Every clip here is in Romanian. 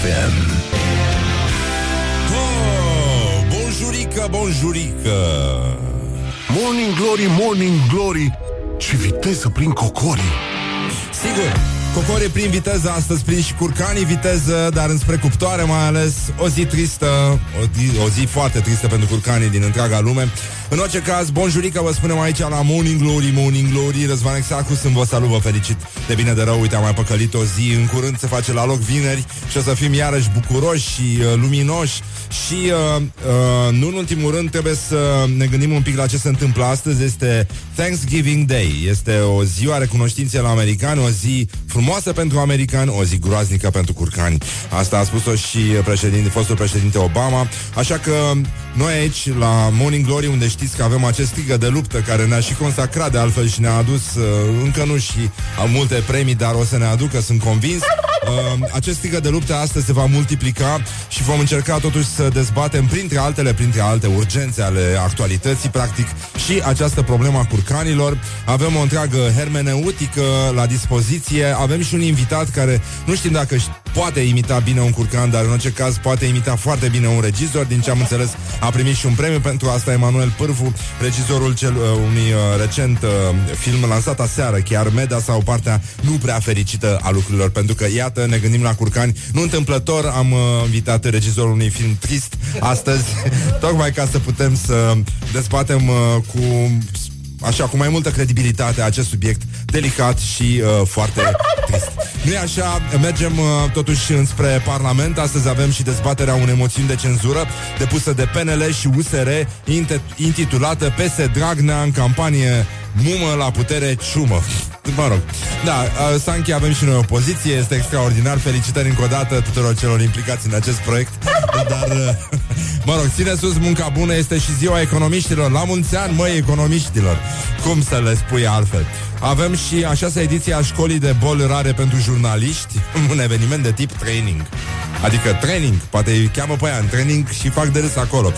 FM. Oh, bonjurică, bonjurică! Morning Glory, Morning Glory Ce viteză prin cocorii Sigur, Cocore prin viteză, astăzi prin și curcanii viteză, dar înspre cuptoare mai ales, o zi tristă, o zi, o zi foarte tristă pentru curcanii din întreaga lume. În orice caz, bonjurică vă spunem aici la Morning Glory, Morning Glory, Răzvan Exacu, sunt vă salut, vă fericit de bine de rău, uite, am mai păcălit o zi, în curând se face la loc vineri și o să fim iarăși bucuroși și uh, luminoși. Și, uh, uh, nu în ultimul rând, trebuie să ne gândim un pic la ce se întâmplă astăzi, este Thanksgiving Day, este o ziua recunoștinței la americani, o zi frumoasă pentru americani, o zi groaznică pentru curcani. Asta a spus-o și președinte, fostul președinte Obama, așa că noi aici, la Morning Glory, unde știți că avem acest strigă de luptă care ne-a și consacrat de altfel și ne-a adus uh, încă nu și multe premii, dar o să ne aducă, sunt convins. Uh, acest strigă de luptă astăzi se va multiplica și vom încerca totuși să dezbatem, printre altele, printre alte urgențe ale actualității, practic, și această problemă a curcanilor. Avem o întreagă hermeneutică la dispoziție, avem și un invitat care nu știm dacă poate imita bine un curcan, dar în orice caz poate imita foarte bine un regizor, din ce am înțeles a primit și un premiu pentru asta Emanuel Pârvu, regizorul cel, uh, unui uh, recent uh, film lansat aseară, chiar Meda sau partea nu prea fericită a lucrurilor, pentru că iată, ne gândim la curcani. Nu întâmplător am uh, invitat regizorul unui film trist astăzi, tocmai ca să putem să dezbatem uh, cu așa, cu mai multă credibilitate acest subiect delicat și uh, foarte trist. Nu așa, mergem uh, totuși înspre Parlament. Astăzi avem și dezbaterea unei moțiuni de cenzură depusă de PNL și USR intitulată PS Dragnea în campanie Mumă la putere, ciumă. Mă rog, da, s-a încheiat, avem și noi o poziție Este extraordinar, felicitări încă o dată Tuturor celor implicați în acest proiect. Dar, mă rog, ține sus munca bună Este și ziua economiștilor. La mulți ani, măi, economiștilor. Cum să le spui altfel? Avem și a șasea ediție a școlii de boli rare pentru jurnaliști Un eveniment de tip training Adică training, poate îi cheamă pe aia în training și fac de râs acolo.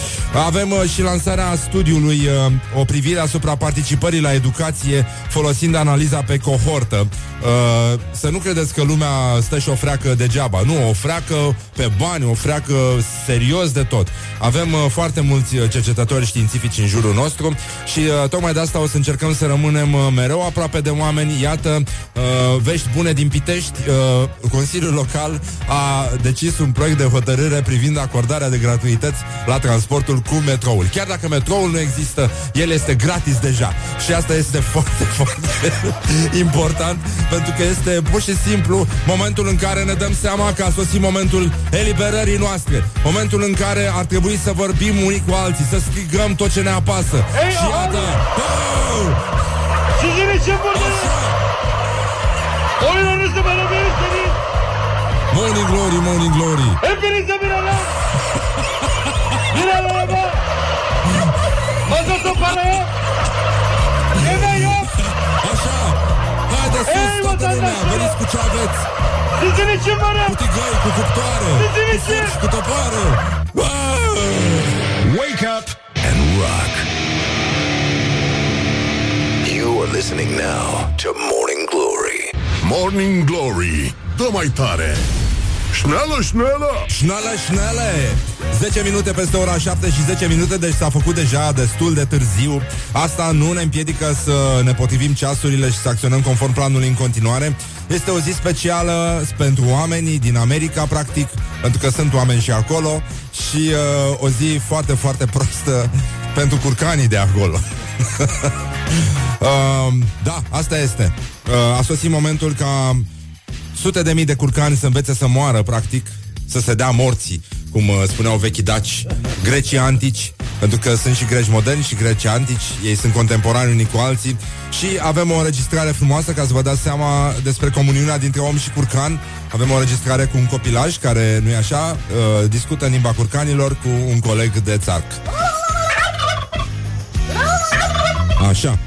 Avem uh, și lansarea studiului uh, o privire asupra participării la educație folosind analiza pe cohortă. Uh, să nu credeți că lumea stă și o freacă degeaba. Nu, o freacă pe bani, o freacă serios de tot. Avem uh, foarte mulți uh, cercetători științifici în jurul nostru și uh, tocmai de asta o să încercăm să rămânem uh, mereu aproape de oameni. Iată, uh, vești bune din Pitești. Uh, Consiliul Local a decis un proiect de hotărâre privind acordarea de gratuități la transportul cu metroul. Chiar dacă metroul nu există, el este gratis deja. Și asta este foarte, foarte important pentru că este pur și simplu momentul în care ne dăm seama că a sosit momentul eliberării noastre. Momentul în care ar trebui să vorbim unii cu alții, să strigăm tot ce ne apasă. Ei, și iată... Oh! Și zine ce vorbim! Oilor nu se mai Morning Glory, Morning Glory. Empiriță vine la Vine la la Mă zătă pare E mai eu Așa Haide sus toată lumea Veniți cu ce aveți. Zice-ne ce mare Cu tigăi, cu cuptoare. Zice-ne ce Cu topoare. Wake up and rock. You are listening now to Morning Glory. Morning Glory Dă mai tare. Șneală, șneală! Șnale, șnale 10 minute peste ora 7 și 10 minute Deci s-a făcut deja destul de târziu. Asta nu ne împiedică să ne potrivim ceasurile Și să acționăm conform planului în continuare. Este o zi specială pentru oamenii din America Practic, pentru că sunt oameni și acolo. Și uh, o zi foarte, foarte prostă Pentru curcanii de acolo. Uh, Da, asta este. Uh, A sosit momentul ca sute de mii de curcani să învețe să moară, practic, să se dea morții, cum uh, spuneau vechii daci, grecii antici, pentru că sunt și greci moderni și greci antici, ei sunt contemporani unii cu alții și avem o înregistrare frumoasă ca să vă dați seama despre comuniunea dintre om și curcan. Avem o înregistrare cu un copilaj care, nu e așa, uh, discută în limba curcanilor cu un coleg de țarc. Așa.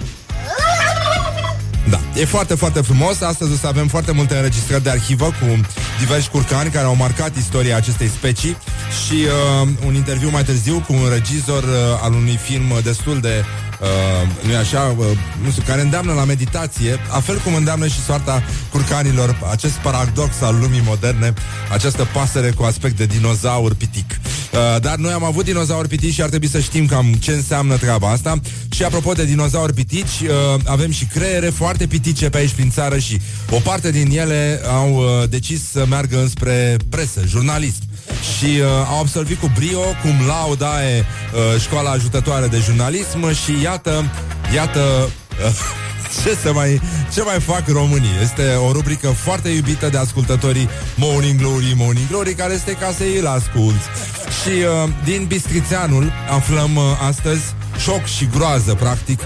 Da, e foarte, foarte frumos. Astăzi o să avem foarte multe înregistrări de arhivă cu diversi curcani care au marcat istoria acestei specii și uh, un interviu mai târziu cu un regizor uh, al unui film destul de uh, nu așa, uh, nu știu, care îndeamnă la meditație, a fel cum îndeamnă și soarta curcanilor, acest paradox al lumii moderne, această pasăre cu aspect de dinozaur pitic. Uh, dar noi am avut dinozauri pitici și ar trebui să știm cam ce înseamnă treaba asta. Și apropo de dinozauri pitici, uh, avem și creiere foarte pitice pe aici prin țară și o parte din ele au uh, decis să meargă înspre presă, jurnalism și uh, au absolvit cu brio, cum laudae uh, școala ajutătoare de jurnalism și iată, iată uh, ce, se mai, ce mai fac românii. Este o rubrică foarte iubită de ascultătorii Morning Glory, Morning Glory, care este ca să îl ascult. Și uh, din Bistrițeanul aflăm uh, astăzi șoc și groază, practic.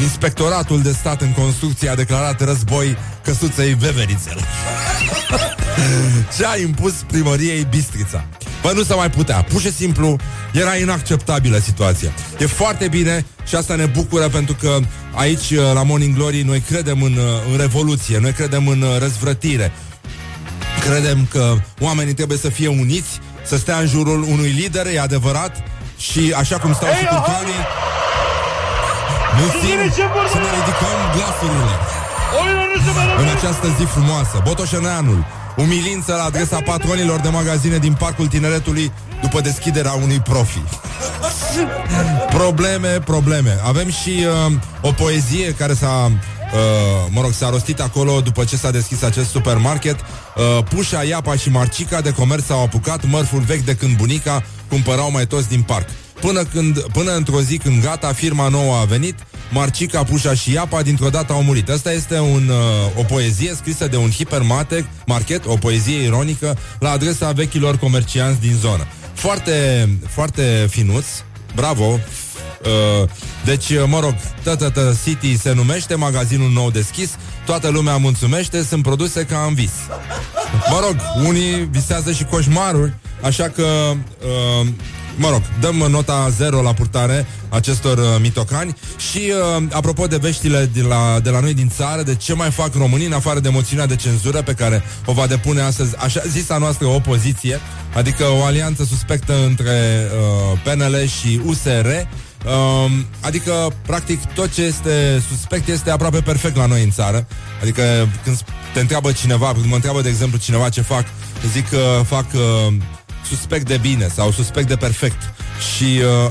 Inspectoratul de stat în construcție a declarat război căsuței Veverițel. Ce a impus primăriei Bistrița. Bă, nu se mai putea. Pur și simplu era inacceptabilă situația. E foarte bine și asta ne bucură pentru că aici, la Morning Glory, noi credem în, în revoluție, noi credem în răzvrătire. Credem că oamenii trebuie să fie uniți, să stea în jurul unui lider, e adevărat, și așa cum stau Ei, și aha! curcanii, nu simt să ne ridicăm glasurile Oilor nu se mai în rămâne. această zi frumoasă. Botoșăneanul, umilință la adresa patronilor de magazine din Parcul Tineretului după deschiderea unui profi. probleme, probleme. Avem și uh, o poezie care s-a Uh, mă rog, s-a rostit acolo după ce s-a deschis acest supermarket uh, Pușa, Iapa și Marcica de comerț au apucat mărful vechi de când bunica cumpărau mai toți din parc Până, când, până într-o zi când gata, firma nouă a venit Marcica, Pușa și Iapa dintr-o dată au murit. Asta este un, uh, o poezie scrisă de un hipermarket, market, o poezie ironică La adresa vechilor comercianți din zonă. Foarte, foarte finuț. Bravo, Uh, deci, uh, mă rog, Tătătă City se numește, magazinul nou deschis, toată lumea mulțumește, sunt produse ca în vis. Mă rog, unii visează și coșmaruri, așa că, uh, mă rog, dăm nota 0 la purtare acestor uh, mitocani și, uh, apropo de veștile de la, de la noi din țară, de ce mai fac românii în afară de moțiunea de cenzură pe care o va depune astăzi, așa zisa noastră opoziție, adică o alianță suspectă între uh, PNL și USR, Um, adică, practic, tot ce este suspect este aproape perfect la noi în țară. Adică, când te întreabă cineva, când mă întreabă, de exemplu, cineva ce fac, zic că fac uh, suspect de bine sau suspect de perfect. Și uh,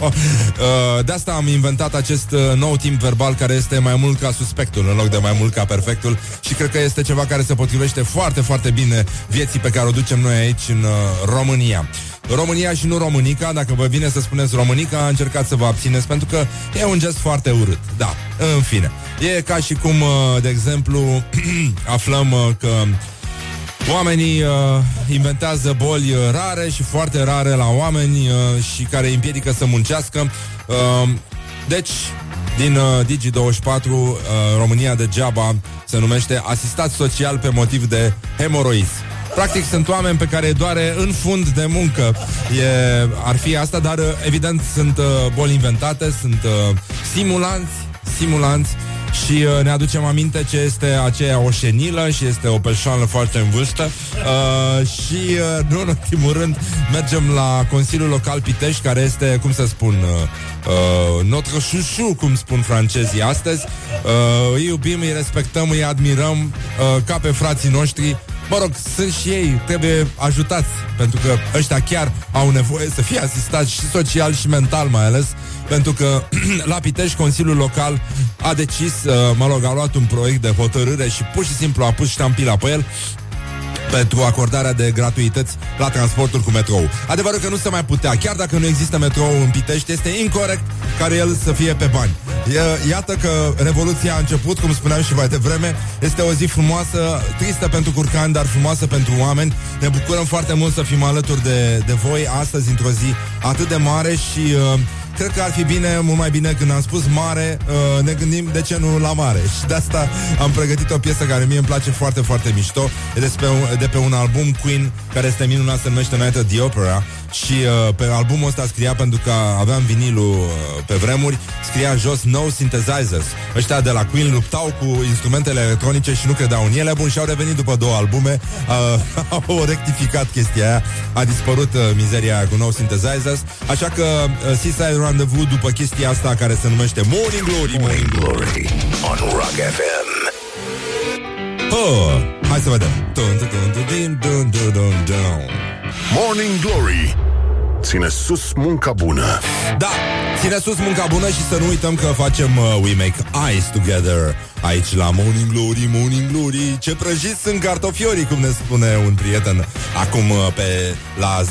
uh, de asta am inventat acest uh, nou timp verbal care este mai mult ca suspectul în loc de mai mult ca perfectul și cred că este ceva care se potrivește foarte, foarte bine vieții pe care o ducem noi aici în uh, România. România și nu Românica, dacă vă vine să spuneți Românica, încercați să vă abțineți pentru că e un gest foarte urât. Da, în fine. E ca și cum, uh, de exemplu, aflăm uh, că Oamenii uh, inventează boli uh, rare și foarte rare la oameni uh, și care îi împiedică să muncească. Uh, deci, din uh, Digi24, uh, România degeaba se numește asistat social pe motiv de hemoroizi. Practic sunt oameni pe care îi doare în fund de muncă e, Ar fi asta, dar uh, evident sunt uh, boli inventate Sunt uh, simulanți Simulanți și uh, ne aducem aminte ce este aceea oșenilă și este o persoană foarte în vârstă uh, și, uh, nu în ultimul rând, mergem la Consiliul Local Pitești, care este, cum să spun, uh, uh, notre chouchou, cum spun francezii astăzi. Uh, îi iubim, îi respectăm, îi admirăm uh, ca pe frații noștri Mă rog, sunt și ei, trebuie ajutați Pentru că ăștia chiar au nevoie să fie asistați și social și mental mai ales Pentru că la Pitești Consiliul Local a decis, uh, mă rog, a luat un proiect de hotărâre Și pur și simplu a pus ștampila pe el pentru acordarea de gratuități la transportul cu metrou. Adevărul că nu se mai putea, chiar dacă nu există metrou în Pitești, este incorrect care el să fie pe bani. E, iată că revoluția a început, cum spuneam și mai devreme, este o zi frumoasă, tristă pentru curcani, dar frumoasă pentru oameni. Ne bucurăm foarte mult să fim alături de, de voi astăzi într-o zi atât de mare și uh, cred că ar fi bine, mult mai bine când am spus mare, uh, ne gândim de ce nu la mare. Și de asta am pregătit o piesă care mie îmi place foarte, foarte mișto. E despre un, de pe un album Queen care este minunat, se numește Night at the Opera și uh, pe albumul ăsta scria, pentru că aveam vinilul uh, pe vremuri, scria în jos No Synthesizers. Ăștia de la Queen luptau cu instrumentele electronice și nu credeau în ele, bun, și au revenit după două albume, uh, au rectificat chestia aia, a dispărut uh, mizeria aia cu No Synthesizers, așa că uh, Seaside Rendezvous după chestia asta care se numește Morning Glory, Morning Glory on Rock FM. Oh, hai să vedem. Dun, dun, dun, dun, dun, dun, dun, dun. Morning Glory. Ține sus munca bună. Da, ține sus munca bună și să nu uităm că facem uh, We Make Eyes Together aici la Morning Glory, Morning Glory. Ce prăjiți sunt cartofiorii, cum ne spune un prieten acum uh, pe la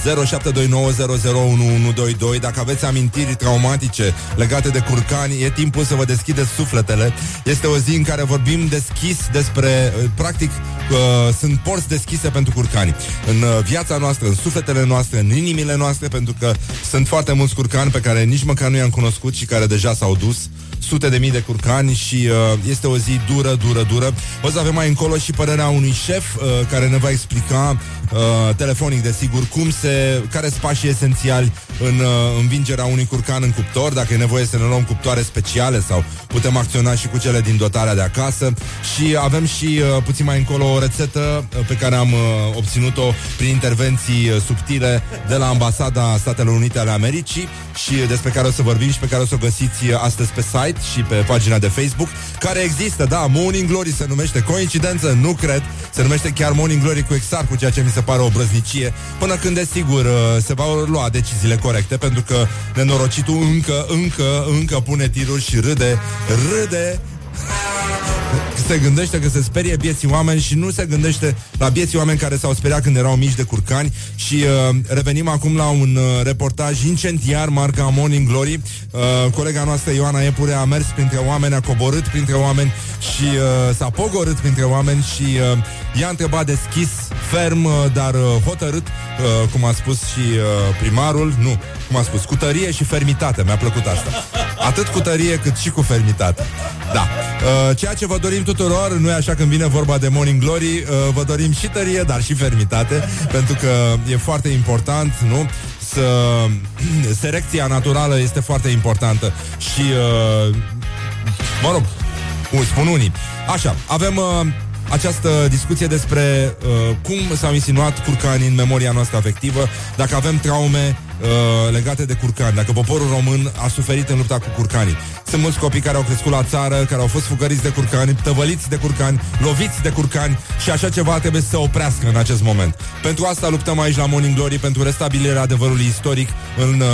0729001122. Dacă aveți amintiri traumatice legate de curcani, e timpul să vă deschideți sufletele. Este o zi în care vorbim deschis despre, uh, practic, uh, sunt porți deschise pentru curcani. În uh, viața noastră, în sufletele noastre, în inimile noastre, pentru că sunt foarte mulți curcani pe care nici măcar nu i-am cunoscut și care deja s-au dus sute de mii de curcani și uh, este o zi dură, dură, dură. O să avem mai încolo și părerea unui șef uh, care ne va explica uh, telefonic, desigur, cum se, care sunt pașii esențiali în uh, învingerea unui curcan în cuptor, dacă e nevoie să ne luăm cuptoare speciale sau putem acționa și cu cele din dotarea de acasă și avem și uh, puțin mai încolo o rețetă uh, pe care am uh, obținut-o prin intervenții uh, subtile de la Ambasada Statelor Unite ale Americii și despre care o să vorbim și pe care o să o găsiți uh, astăzi pe site și pe pagina de Facebook, care există, da, Morning Glory se numește, coincidență, nu cred, se numește chiar Morning Glory cu exact cu ceea ce mi se pare o brăznicie, până când, desigur, uh, se va lua deciziile corecte, pentru că nenorocitul încă, încă, încă pune tiruri și râde, râde se gândește că se sperie bieții oameni și nu se gândește la bieții oameni care s-au speriat când erau mici de curcani și uh, revenim acum la un uh, reportaj incendiar marca Morning Glory. Uh, colega noastră Ioana Epure a mers printre oameni, a coborât printre oameni și uh, s-a pogorât printre oameni și uh, i-a întrebat deschis, ferm, uh, dar uh, hotărât, uh, cum a spus și uh, primarul, nu, cum a spus, cu tărie și fermitate, mi-a plăcut asta. Atât cu tărie cât și cu fermitate. Da. Uh, ceea ce vă dorim tuturor, nu e așa când vine vorba de Morning Glory, uh, vă dorim și tărie, dar și fermitate, pentru că e foarte important, nu? Să... Selecția naturală este foarte importantă și, uh, mă rog, spun unii. Așa, avem... Uh, această discuție despre uh, cum s-au insinuat curcanii în memoria noastră afectivă, dacă avem traume uh, legate de curcani, dacă poporul român a suferit în lupta cu curcanii. Sunt mulți copii care au crescut la țară, care au fost fugăriți de curcani, tăvăliți de curcani, loviți de curcani și așa ceva trebuie să se oprească în acest moment. Pentru asta luptăm aici la Morning Glory, pentru restabilirea adevărului istoric în uh,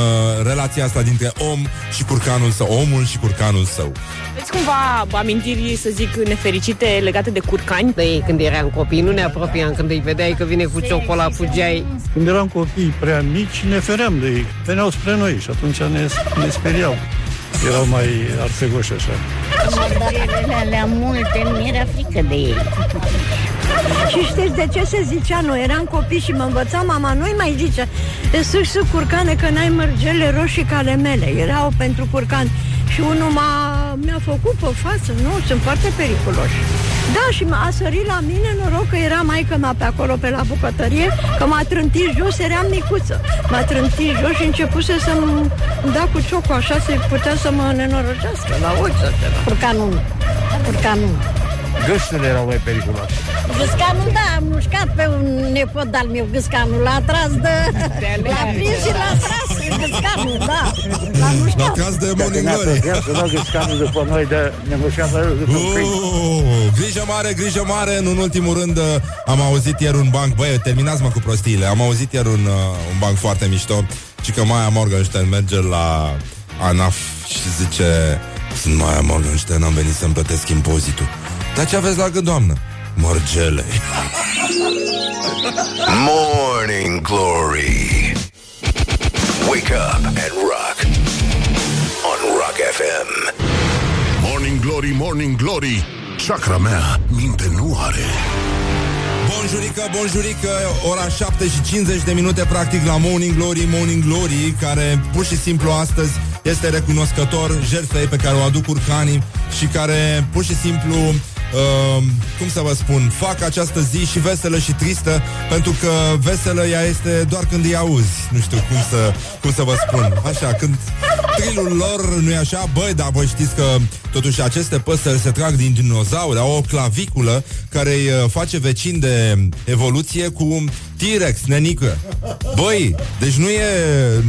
relația asta dintre om și curcanul său, omul și curcanul său. Aveți cumva amintiri, să zic, nefericite legate de curcani? Păi, când eram copii, nu ne apropiam. Când îi vedeai că vine cu ciocola, fugeai. Când eram copii prea mici, ne feream de ei. Veneau spre noi și atunci ne, ne speriau. Erau mai arsegoși așa. Mandarele alea multe, nu mi-era frică de ei. Și știți de ce se zicea? Nu, eram copii și mă învăța mama, nu-i mai zice Suși să curcane că n-ai mărgele roșii ca ale mele Erau pentru curcan Și unul m-a, mi-a făcut pe față Nu, sunt foarte periculoși Da, și m-a sărit la mine Noroc că era maică mea pe acolo Pe la bucătărie Că m-a trântit jos, eram micuță. M-a trântit jos și începuse să-mi da cu ciocul Așa să putea să mă nenorocească La ochi să ceva Curcanul, curcanul. Găștile erau mai periculoase. Gâscanul, da, am mușcat pe un nepot al meu, gâscanul, l-a tras de... L-a prins și l-a tras, gâscanul, da, l-a La mușcat. caz de Morning Glory. să dau gâscanul după noi de nemușcat după Uh, grijă mare, grijă mare În ultimul rând uh, am auzit ieri un banc Băi, terminați-mă cu prostiile Am auzit ieri un, uh, un banc foarte mișto Și că Maia Morgenstern merge la ANAF Și zice Sunt Maia Morgenstern, am venit să-mi plătesc impozitul Dar ce aveți la gând, doamnă? Morgele Morning Glory. Wake up and rock on Rock FM. Morning Glory, Morning Glory Chakra mea minte nu are Bonjurică, bonjurică, ora 7 și 50 de minute practic la Morning Glory, Morning Glory, care pur și simplu astăzi este recunoscător jertfei pe care o aduc urcanii și care pur și simplu uh, cum să vă spun, fac această zi și veselă și tristă, pentru că veselă ea este doar când îi auzi. Nu știu cum să, cum să vă spun. Așa, când trilul lor nu e așa, băi, dar voi știți că totuși aceste păsări se trag din dinozauri, au o claviculă care îi uh, face vecin de evoluție cu T-Rex, nenică. Băi, deci nu e,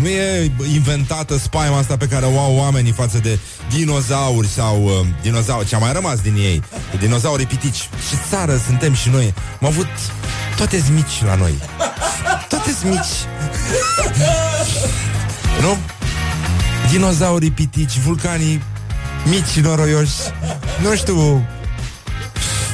nu e inventată spaima asta pe care o au oamenii față de dinozauri sau uh, dinozauri, ce a mai rămas din ei, dinozaurii pitici. Și țară suntem și noi. Am avut toate mici la noi. Toate mici. nu? Dinozaurii pitici, vulcanii mici noroioși. Nu știu,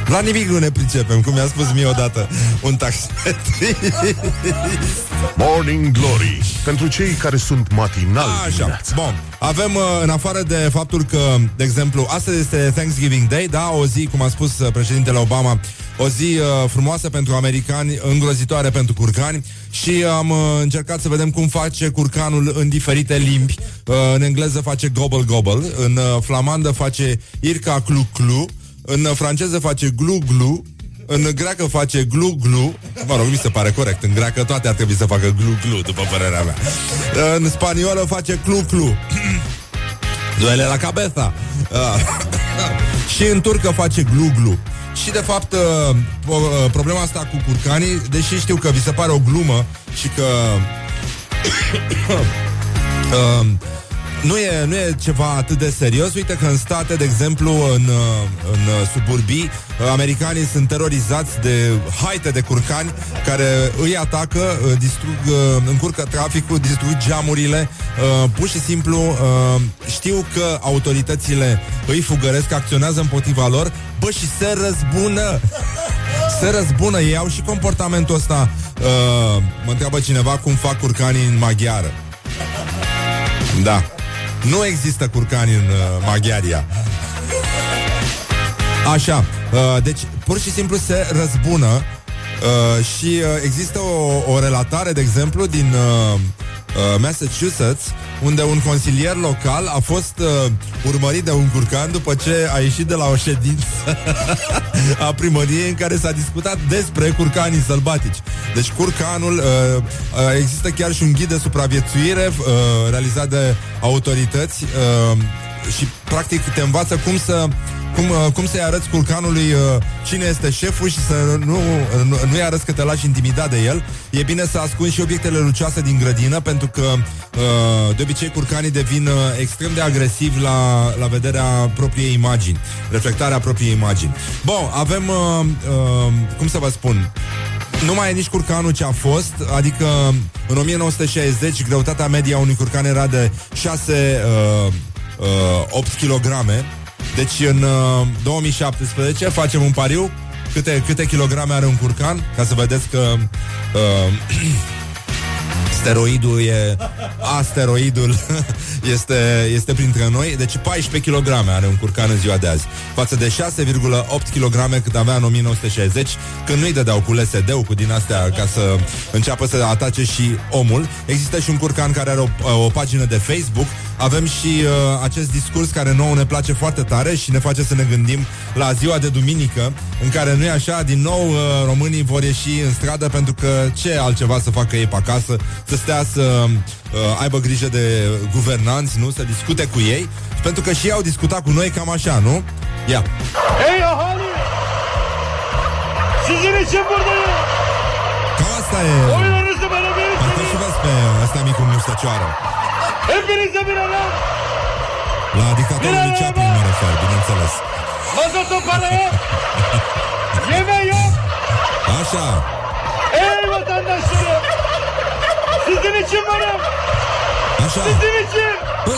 la nimic nu ne pricepem, cum mi-a spus mie odată un taximetrist. Morning Glory Pentru cei care sunt matinal Așa, dimineața. bun. Avem, uh, în afară de faptul că, de exemplu, astăzi este Thanksgiving Day, da, o zi, cum a spus uh, președintele Obama, o zi uh, frumoasă pentru americani, îngrozitoare pentru curcani și am uh, încercat să vedem cum face curcanul în diferite limbi. Uh, în engleză face gobble gobble, în uh, flamandă face irca clu clu, în uh, franceză face glu glu, în greacă face glu-glu. Mă rog, mi se pare corect. În greacă toate ar trebui să facă glu-glu După părerea mea. În spaniolă face clu-clu. Duele la cabeza. Uh, Și în turcă face glu-glu. Și de fapt uh, po- uh, problema asta cu curcanii Deși știu că vi se pare o glumă Și că uh, nu e, nu e ceva atât de serios. Uite că în state, de exemplu, în, uh, în uh, suburbii, uh, americanii sunt terorizați de haite de curcani care îi atacă, uh, distrug, uh, încurcă traficul, distrug geamurile. Uh, Pur și simplu uh, știu că autoritățile îi fugăresc, acționează împotriva lor, bă, și se răzbună. Se răzbună, ei au și comportamentul ăsta. Uh, mă întreabă cineva cum fac curcanii în maghiară. Da. Nu există curcani în uh, Maghiaria. Așa. Uh, deci, pur și simplu se răzbună uh, și uh, există o, o relatare, de exemplu, din uh, uh, Massachusetts, unde un consilier local a fost uh, urmărit de un curcan după ce a ieșit de la o ședință a primăriei în care s-a discutat despre curcanii sălbatici. Deci curcanul, uh, uh, există chiar și un ghid de supraviețuire uh, realizat de autorități uh, și practic te învață cum să cum, uh, cum să-i arăți curcanului uh, cine este șeful și să nu, nu, nu-i arăți că te lași intimidat de el. E bine să ascunzi și obiectele lucioase din grădină, pentru că uh, de obicei curcanii devin uh, extrem de agresivi la, la vederea propriei imagini, reflectarea propriei imagini. Bun, avem, uh, uh, cum să vă spun, nu mai e nici curcanul ce a fost, adică în 1960 greutatea media a unui curcan era de 6 uh, uh, 8 kg. Deci în uh, 2017 facem un pariu câte, câte kilograme are un curcan, ca să vedeți că uh, steroidul e asteroidul este, este printre noi. Deci 14 kg are un curcan în ziua de azi, față de 6,8 kg cât avea în 1960, când nu-i dădeau cu LSD-ul, cu din astea, ca să înceapă să atace și omul. Există și un curcan care are o, o pagină de Facebook. Avem și uh, acest discurs care nouă ne place foarte tare și ne face să ne gândim la ziua de duminică, în care nu e așa, din nou uh, românii vor ieși în stradă pentru că ce altceva să facă ei pe acasă, să stea să uh, aibă grijă de guvernanți, nu? Să discute cu ei, pentru că și ei au discutat cu noi cam așa, nu? Ia. Ey ahali! Sizin için buradayım. Cam asta e. Oylarınızı bana Parcă verirseniz și vezi pe ăsta mic cu mustăcioară. Hepinize bir ara. La dictatorul lui Chaplin mă refer, bineînțeles. Mazot o paraya. Yeme yok. Așa. Ey vatandaşlarım. Sizin için varım. Așa. Sizin için. Bă.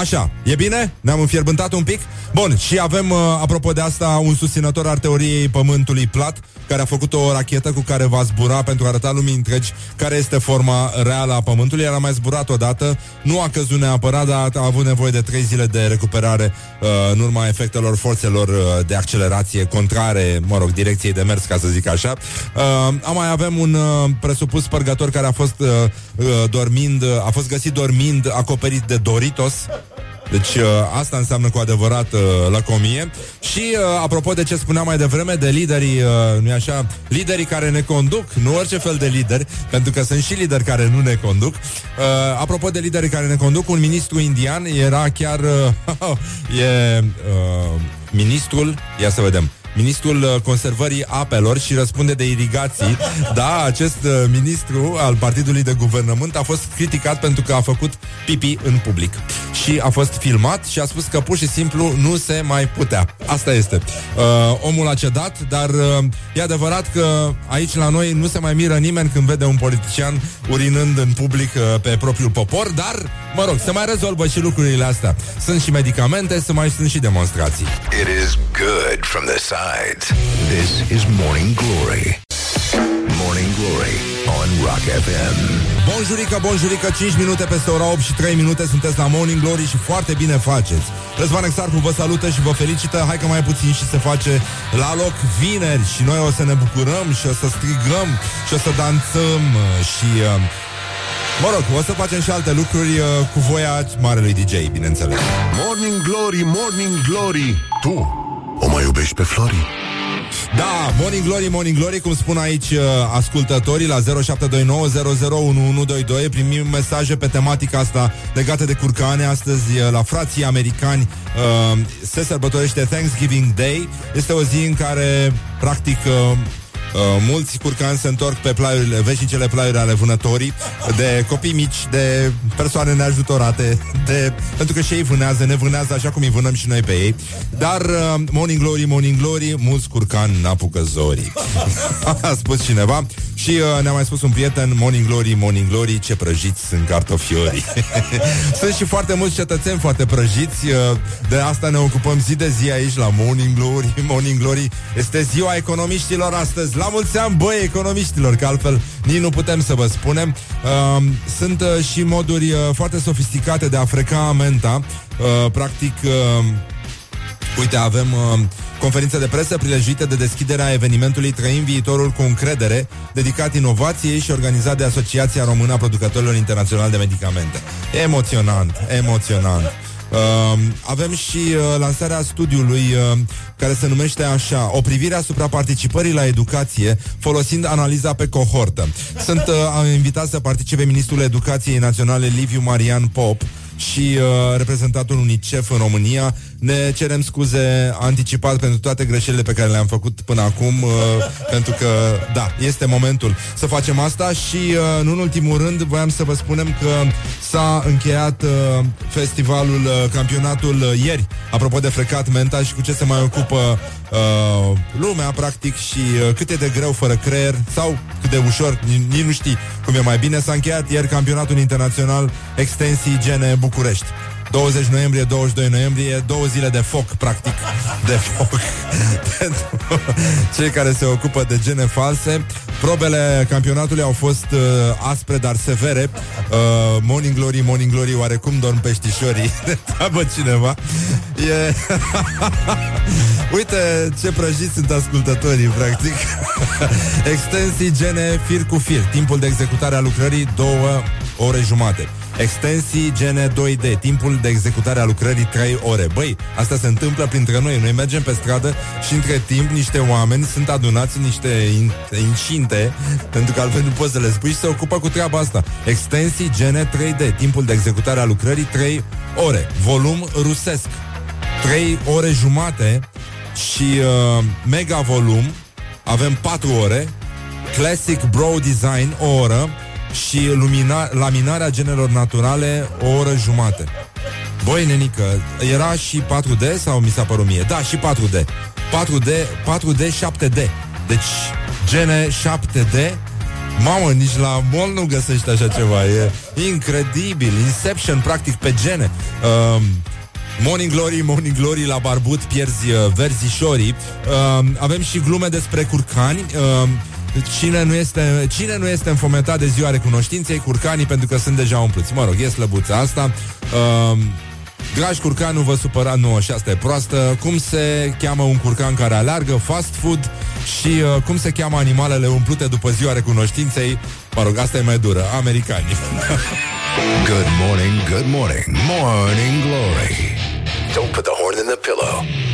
Așa, e bine? Ne-am înfierbântat un pic? Bun, și avem, uh, apropo de asta, un susținător al teoriei Pământului plat, care a făcut o rachetă cu care va zbura pentru a arăta lumii întregi care este forma reală a Pământului. El a mai zburat odată, nu a căzut neapărat, dar a avut nevoie de trei zile de recuperare uh, în urma efectelor forțelor uh, de accelerație contrare, mă rog, direcției de mers, ca să zic așa. Uh, mai avem un uh, presupus spărgător care a fost uh, uh, dormind, uh, a fost găsit dormind, acoperit de Doritos. Deci uh, asta înseamnă cu adevărat uh, lăcomie. Și uh, apropo de ce spuneam mai devreme, de liderii, uh, nu așa, liderii care ne conduc, nu orice fel de lideri, pentru că sunt și lideri care nu ne conduc. Uh, apropo de liderii care ne conduc, un ministru indian era chiar uh, e uh, ministrul, ia să vedem, ministrul uh, conservării apelor și răspunde de irigații. Da, acest uh, ministru al partidului de guvernământ a fost criticat pentru că a făcut pipi în public. Și a fost filmat și a spus că pur și simplu nu se mai putea. Asta este. Uh, omul a cedat, dar uh, e adevărat că aici la noi nu se mai miră nimeni când vede un politician urinând în public uh, pe propriul popor, dar, mă rog, se mai rezolvă și lucrurile astea. Sunt și medicamente, să mai sunt și demonstrații. It is good from the sides. This is Morning Glory. Morning Glory on Rock FM. Bonjurică, bonjurică, 5 minute peste ora 8 și 3 minute sunteți la Morning Glory și foarte bine faceți. Răzvan Exarcu vă salută și vă felicită. Hai că mai puțin și se face la loc vineri și noi o să ne bucurăm și o să strigăm și o să dansăm și... Uh, Mă rog, o să facem și alte lucruri uh, cu voia marelui DJ, bineînțeles. Morning Glory, Morning Glory Tu o mai iubești pe Flori? Da, Morning Glory, Morning Glory, cum spun aici uh, ascultătorii la 0729001122 primim mesaje pe tematica asta legată de curcane. Astăzi uh, la frații americani uh, se sărbătorește Thanksgiving Day. Este o zi în care practic uh, Uh, mulți curcani se întorc pe plaiurile, veșnicele plaiuri ale vânătorii, de copii mici, de persoane neajutorate, de, pentru că și ei vânează, ne vânează așa cum îi vânăm și noi pe ei. Dar, uh, morning glory, morning glory, mulți curcani n-apucă zorii. A spus cineva. Și uh, ne-a mai spus un prieten, morning glory, morning glory, ce prăjiți sunt cartofiorii. sunt și foarte mulți cetățeni foarte prăjiți, uh, de asta ne ocupăm zi de zi aici la morning glory, morning glory. Este ziua economiștilor astăzi. La mulți ani, băi, economiștilor, că altfel nici nu putem să vă spunem. Uh, sunt uh, și moduri uh, foarte sofisticate de a freca amenta. Uh, practic... Uh, Uite, avem uh, conferință de presă prilejuită de deschiderea evenimentului Trăim viitorul cu încredere, dedicat inovației și organizat de Asociația Română a Producătorilor Internaționali de Medicamente. Emoționant, emoționant. Uh, avem și uh, lansarea studiului uh, care se numește așa O privire asupra participării la educație folosind analiza pe cohortă. Sunt uh, invitat să participe Ministrul Educației Naționale Liviu Marian Pop și uh, reprezentantul UNICEF în România. Ne cerem scuze anticipat pentru toate greșelile pe care le-am făcut până acum, uh, pentru că, da, este momentul să facem asta și, uh, nu în ultimul rând, voiam să vă spunem că s-a încheiat uh, festivalul, uh, campionatul uh, ieri, apropo de frecat menta și cu ce se mai ocupă uh, lumea, practic, și uh, cât e de greu fără creier, sau cât de ușor, nici nu știi cum e mai bine. S-a încheiat ieri campionatul internațional extensii gene București. 20 noiembrie, 22 noiembrie, două zile de foc, practic, de foc pentru cei care se ocupă de gene false. Probele campionatului au fost uh, aspre, dar severe. Uh, morning Glory, Morning Glory, oarecum dorm peștișorii? Întreabă cineva. E... Uite ce prăjiți sunt ascultătorii, practic. Extensii gene fir cu fir. Timpul de executare a lucrării, două ore jumate. Extensii gene 2D, timpul de executare a lucrării 3 ore. Băi, asta se întâmplă printre noi. Noi mergem pe stradă și între timp niște oameni sunt adunați în niște in- incinte, pentru că altfel nu poți să le spui și se ocupă cu treaba asta. Extensii gene 3D, timpul de executare a lucrării 3 ore. Volum rusesc. 3 ore jumate și uh, mega volum avem 4 ore. Classic Bro Design o oră și lumina, laminarea genelor naturale o oră jumate. Băi, nenică, era și 4D sau mi s-a părut mie? Da, și 4D. 4D, 4D, 7D. Deci, gene 7D Mamă, nici la mall nu găsești așa ceva E incredibil Inception, practic, pe gene um, Morning Glory, Morning Glory La barbut pierzi uh, verzișorii uh, Avem și glume despre curcani uh, Cine nu, este, cine nu este înfometat de ziua recunoștinței? Curcanii, pentru că sunt deja umpluți. Mă rog, e slăbuța asta. Uh, Dragi curcan, nu vă supăra, nu, și asta e proastă. Cum se cheamă un curcan care alergă? Fast food. Și uh, cum se cheamă animalele umplute după ziua recunoștinței? Mă rog, asta e mai dură. Americani. Good morning, good morning, morning glory. Don't put the horn in the pillow.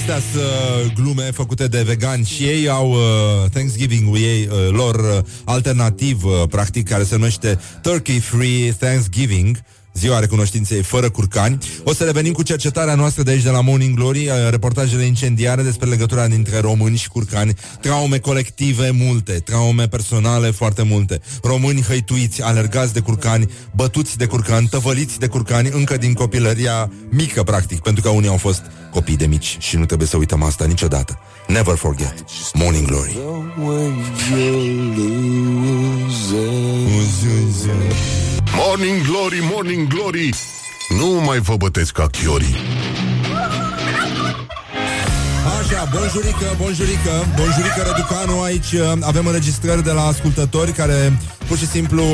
Astea sunt uh, glume făcute de vegani și ei au uh, Thanksgiving-ul ei uh, lor uh, alternativ, uh, practic, care se numește Turkey Free Thanksgiving ziua recunoștinței fără curcani. O să revenim cu cercetarea noastră de aici de la Morning Glory, uh, reportajele incendiare despre legătura dintre români și curcani, traume colective multe, traume personale foarte multe, români hăituiți, alergați de curcani, bătuți de curcani, tăvăliți de curcani încă din copilăria mică, practic, pentru că unii au fost copii de mici și nu trebuie să uităm asta niciodată. Never forget. Morning Glory. Morning Glory, Morning Glory. Nu mai vă bătesc ca chiorii. Așa, bonjurică, bonjurică, bonjurică Răducanu aici uh, avem înregistrări de la ascultători care pur și simplu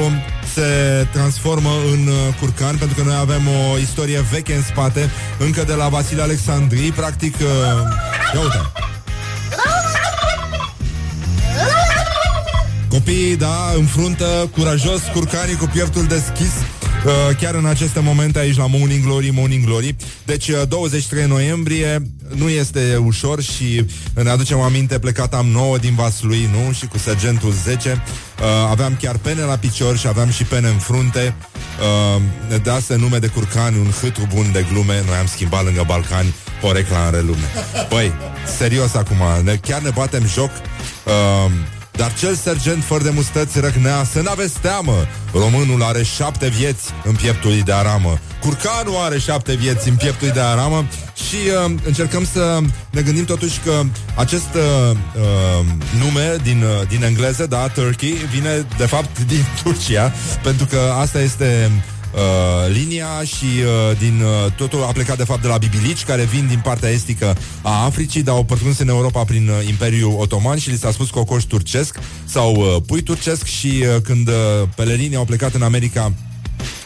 se transformă în uh, curcan pentru că noi avem o istorie veche în spate, încă de la Vasile Alexandrii, practic, uh, ia uite. Copiii, da, înfruntă curajos curcanii cu pieptul deschis uh, chiar în aceste momente aici la Morning Glory, Morning Glory. Deci uh, 23 noiembrie nu este ușor și ne aducem aminte plecat am 9 din Vaslui, nu? Și cu sergentul 10 uh, aveam chiar pene la picior și aveam și pene în frunte. Uh, ne dase nume de curcani, un hâtru bun de glume. Noi am schimbat lângă Balcani porecla în relume. Băi, serios acum, ne, chiar ne batem joc. Uh, dar cel sergent fără de mustăți răcnea Să n-aveți teamă. Românul are șapte vieți în pieptul lui de aramă. Curcanul are șapte vieți în pieptul lui de aramă. Și uh, încercăm să ne gândim totuși că Acest uh, uh, nume din, uh, din engleză, da, Turkey Vine de fapt din Turcia Pentru că asta este uh, linia și uh, din uh, totul a plecat de fapt de la bibilici care vin din partea estică a Africii, dar au pătruns în Europa prin uh, Imperiul Otoman și li s-a spus cocoș turcesc sau uh, pui turcesc și uh, când uh, pelerinii au plecat în America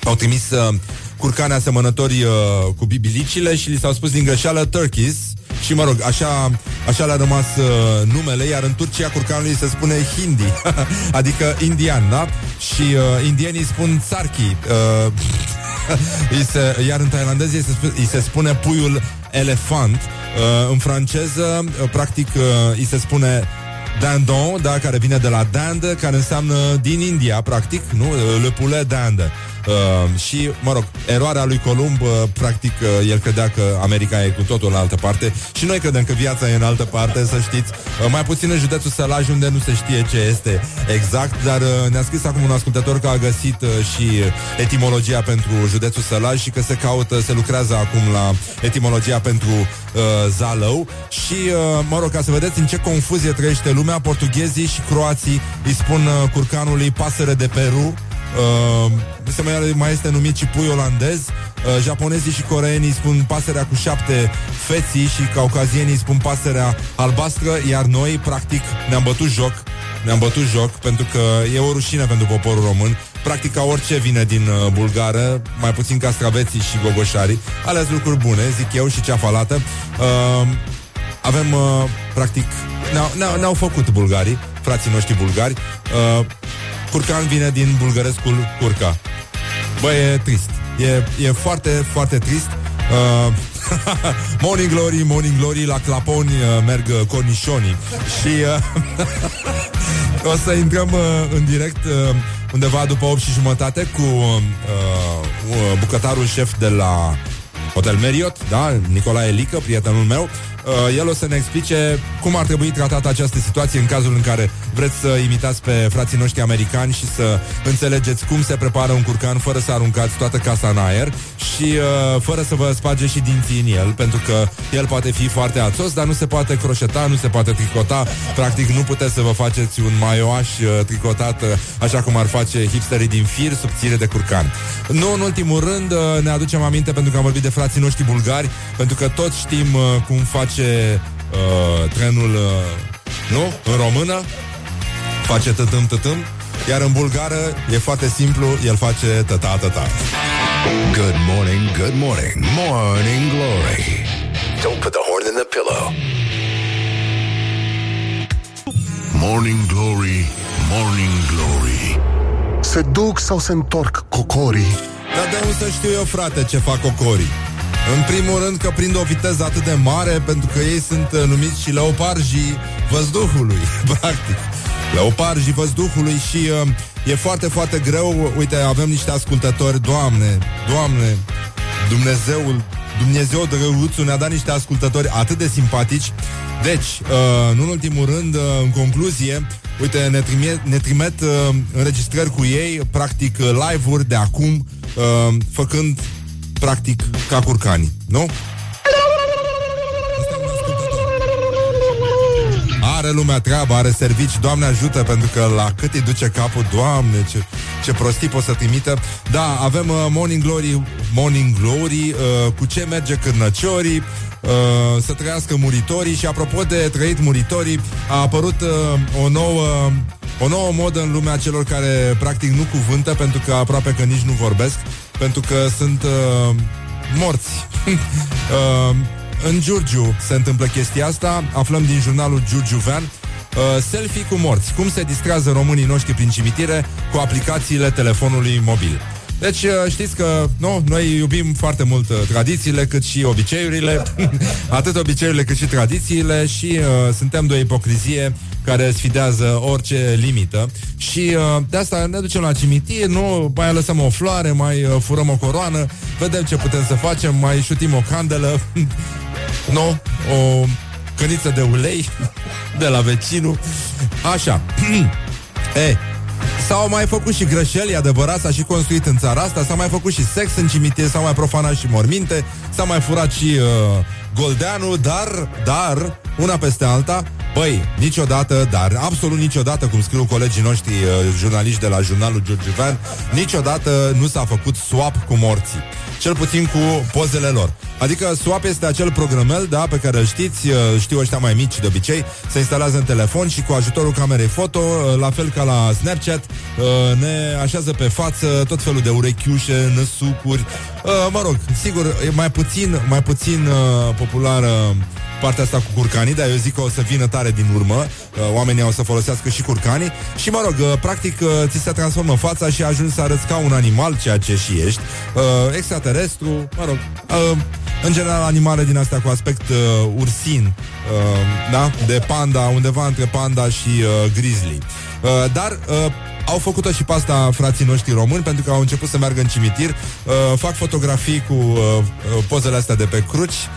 au trimis uh, curcane asemănători uh, cu bibilicile și li s-au spus din greșeală turkeys și mă rog, așa, așa le-a rămas uh, numele, iar în Turcia curcanului se spune hindi, adică indian, da? Și uh, indienii spun sarki, uh, îi se, iar în tailandeză îi se, sp- îi se spune puiul elefant, uh, în franceză, uh, practic, uh, îi se spune Dandon, da, care vine de la dinde, care înseamnă din India, practic, nu? Le poulet dinde. Uh, și, mă rog, eroarea lui Columb, uh, practic, uh, el credea că America e cu totul în altă parte și noi credem că viața e în altă parte, să știți. Uh, mai puțin în județul Sălaj, unde nu se știe ce este exact, dar uh, ne-a scris acum un ascultător că a găsit uh, și etimologia pentru județul Sălaj și că se caută, se lucrează acum la etimologia pentru uh, Zalău și, uh, mă rog, ca să vedeți în ce confuzie trăiește lumea, portughezii și croații îi spun uh, curcanului pasăre de Peru, Uh, se mai, mai este numit și pui olandez. Uh, Japonezii și coreenii spun pasărea cu șapte feții Și caucazienii spun pasărea albastră Iar noi, practic, ne-am bătut joc Ne-am bătut joc Pentru că e o rușine pentru poporul român. Practic ca orice vine din uh, bulgară Mai puțin castraveții și gogoșarii. Alea lucruri bune, zic eu, și ceafalată uh, Avem, uh, practic ne-au, ne-au, ne-au făcut bulgarii Frații noștri bulgari. Uh, Curcan vine din bulgărescul curca. Bă, e trist. E, e foarte, foarte trist. Uh, morning Glory, Morning Glory, la claponi uh, merg uh, cornișonii. Și uh, o să intrăm uh, în direct uh, undeva după 8 și jumătate cu uh, uh, bucătarul șef de la Hotel Marriott, da, Nicolae Lică, prietenul meu. Uh, el o să ne explice cum ar trebui tratată această situație în cazul în care vreți să imitați pe frații noștri americani și să înțelegeți cum se prepară un curcan fără să aruncați toată casa în aer și uh, fără să vă spargeți și dinții în el, pentru că el poate fi foarte ațos, dar nu se poate croșeta, nu se poate tricota. Practic nu puteți să vă faceți un maioaș uh, tricotat uh, așa cum ar face hipsterii din fir subțire de curcan. Nu în ultimul rând uh, ne aducem aminte pentru că am vorbit de frații noștri bulgari, pentru că toți știm uh, cum face uh, trenul, uh, nu? În română face tătâm tătâm, iar în bulgară e foarte simplu, el face tăta tăta. Good morning, good morning, morning glory. Don't put the horn in the pillow. Morning Glory, Morning Glory Se duc sau se întorc cocorii? Dar de unde să știu eu, frate, ce fac cocorii? În primul rând că prind o viteză atât de mare Pentru că ei sunt uh, numiți și leoparjii văzduhului Practic. Leoparjii văzduhului și uh, e foarte, foarte greu. Uite, avem niște ascultători Doamne, Doamne Dumnezeul Dumnezeu drăguțul ne-a dat niște ascultători atât de simpatici. Deci, uh, în ultimul rând, uh, în concluzie Uite, ne, trimet, ne trimet uh, înregistrări cu ei Practic uh, live-uri de acum uh, Făcând practic ca curcani, nu? Are lumea treabă, are servici, Doamne ajută, pentru că la cât îi duce capul, Doamne, ce, ce prostii pot să trimită. Da, avem uh, Morning Glory, Morning Glory, uh, cu ce merge cârnăciorii, uh, să trăiască muritorii și apropo de trăit muritorii, a apărut uh, o nouă o nouă modă în lumea celor care practic nu cuvântă pentru că aproape că nici nu vorbesc, pentru că sunt uh, morți. uh, în Giurgiu se întâmplă chestia asta, aflăm din jurnalul Giurgiuvean, uh, selfie cu morți. Cum se distrează românii noștri prin cimitire cu aplicațiile telefonului mobil. Deci uh, știți că nu, noi iubim foarte mult uh, tradițiile cât și obiceiurile, atât obiceiurile cât și tradițiile și uh, suntem de o ipocrizie care sfidează orice limită. Și uh, de asta ne ducem la cimitir, nu, mai lăsăm o floare, mai uh, furăm o coroană, vedem ce putem să facem, mai șutim o candelă, nu, o căniță de ulei de la vecinul, așa. e, S-au mai făcut și greșeli, e adevărat, s-a și construit în țara asta, s-a mai făcut și sex în cimitir, s-au mai profanat și morminte, s-a mai furat și uh, goldeanul, dar, dar, una peste alta, băi, niciodată, dar absolut niciodată, cum scriu colegii noștri uh, jurnaliști de la jurnalul Giurgiuvean, niciodată nu s-a făcut swap cu morții cel puțin cu pozele lor. Adică Swap este acel programel, da, pe care îl știți, uh, știu ăștia mai mici de obicei, se instalează în telefon și cu ajutorul camerei foto, uh, la fel ca la Snapchat, uh, ne așează pe față tot felul de urechiușe, năsucuri, mă rog, sigur, e mai puțin, mai puțin populară partea asta cu curcanii, dar eu zic că o să vină tare din urmă. Uh, oamenii o să folosească și curcanii. Și mă rog, uh, practic uh, ți se transformă fața și ajungi să arăți ca un animal, ceea ce și ești. Extraterestru, mă rog, în general animale din astea cu aspect ursin, da? De panda, undeva între panda și grizzly. Dar au făcut-o și pe asta frații noștri români Pentru că au început să meargă în cimitir uh, Fac fotografii cu uh, pozele astea de pe cruci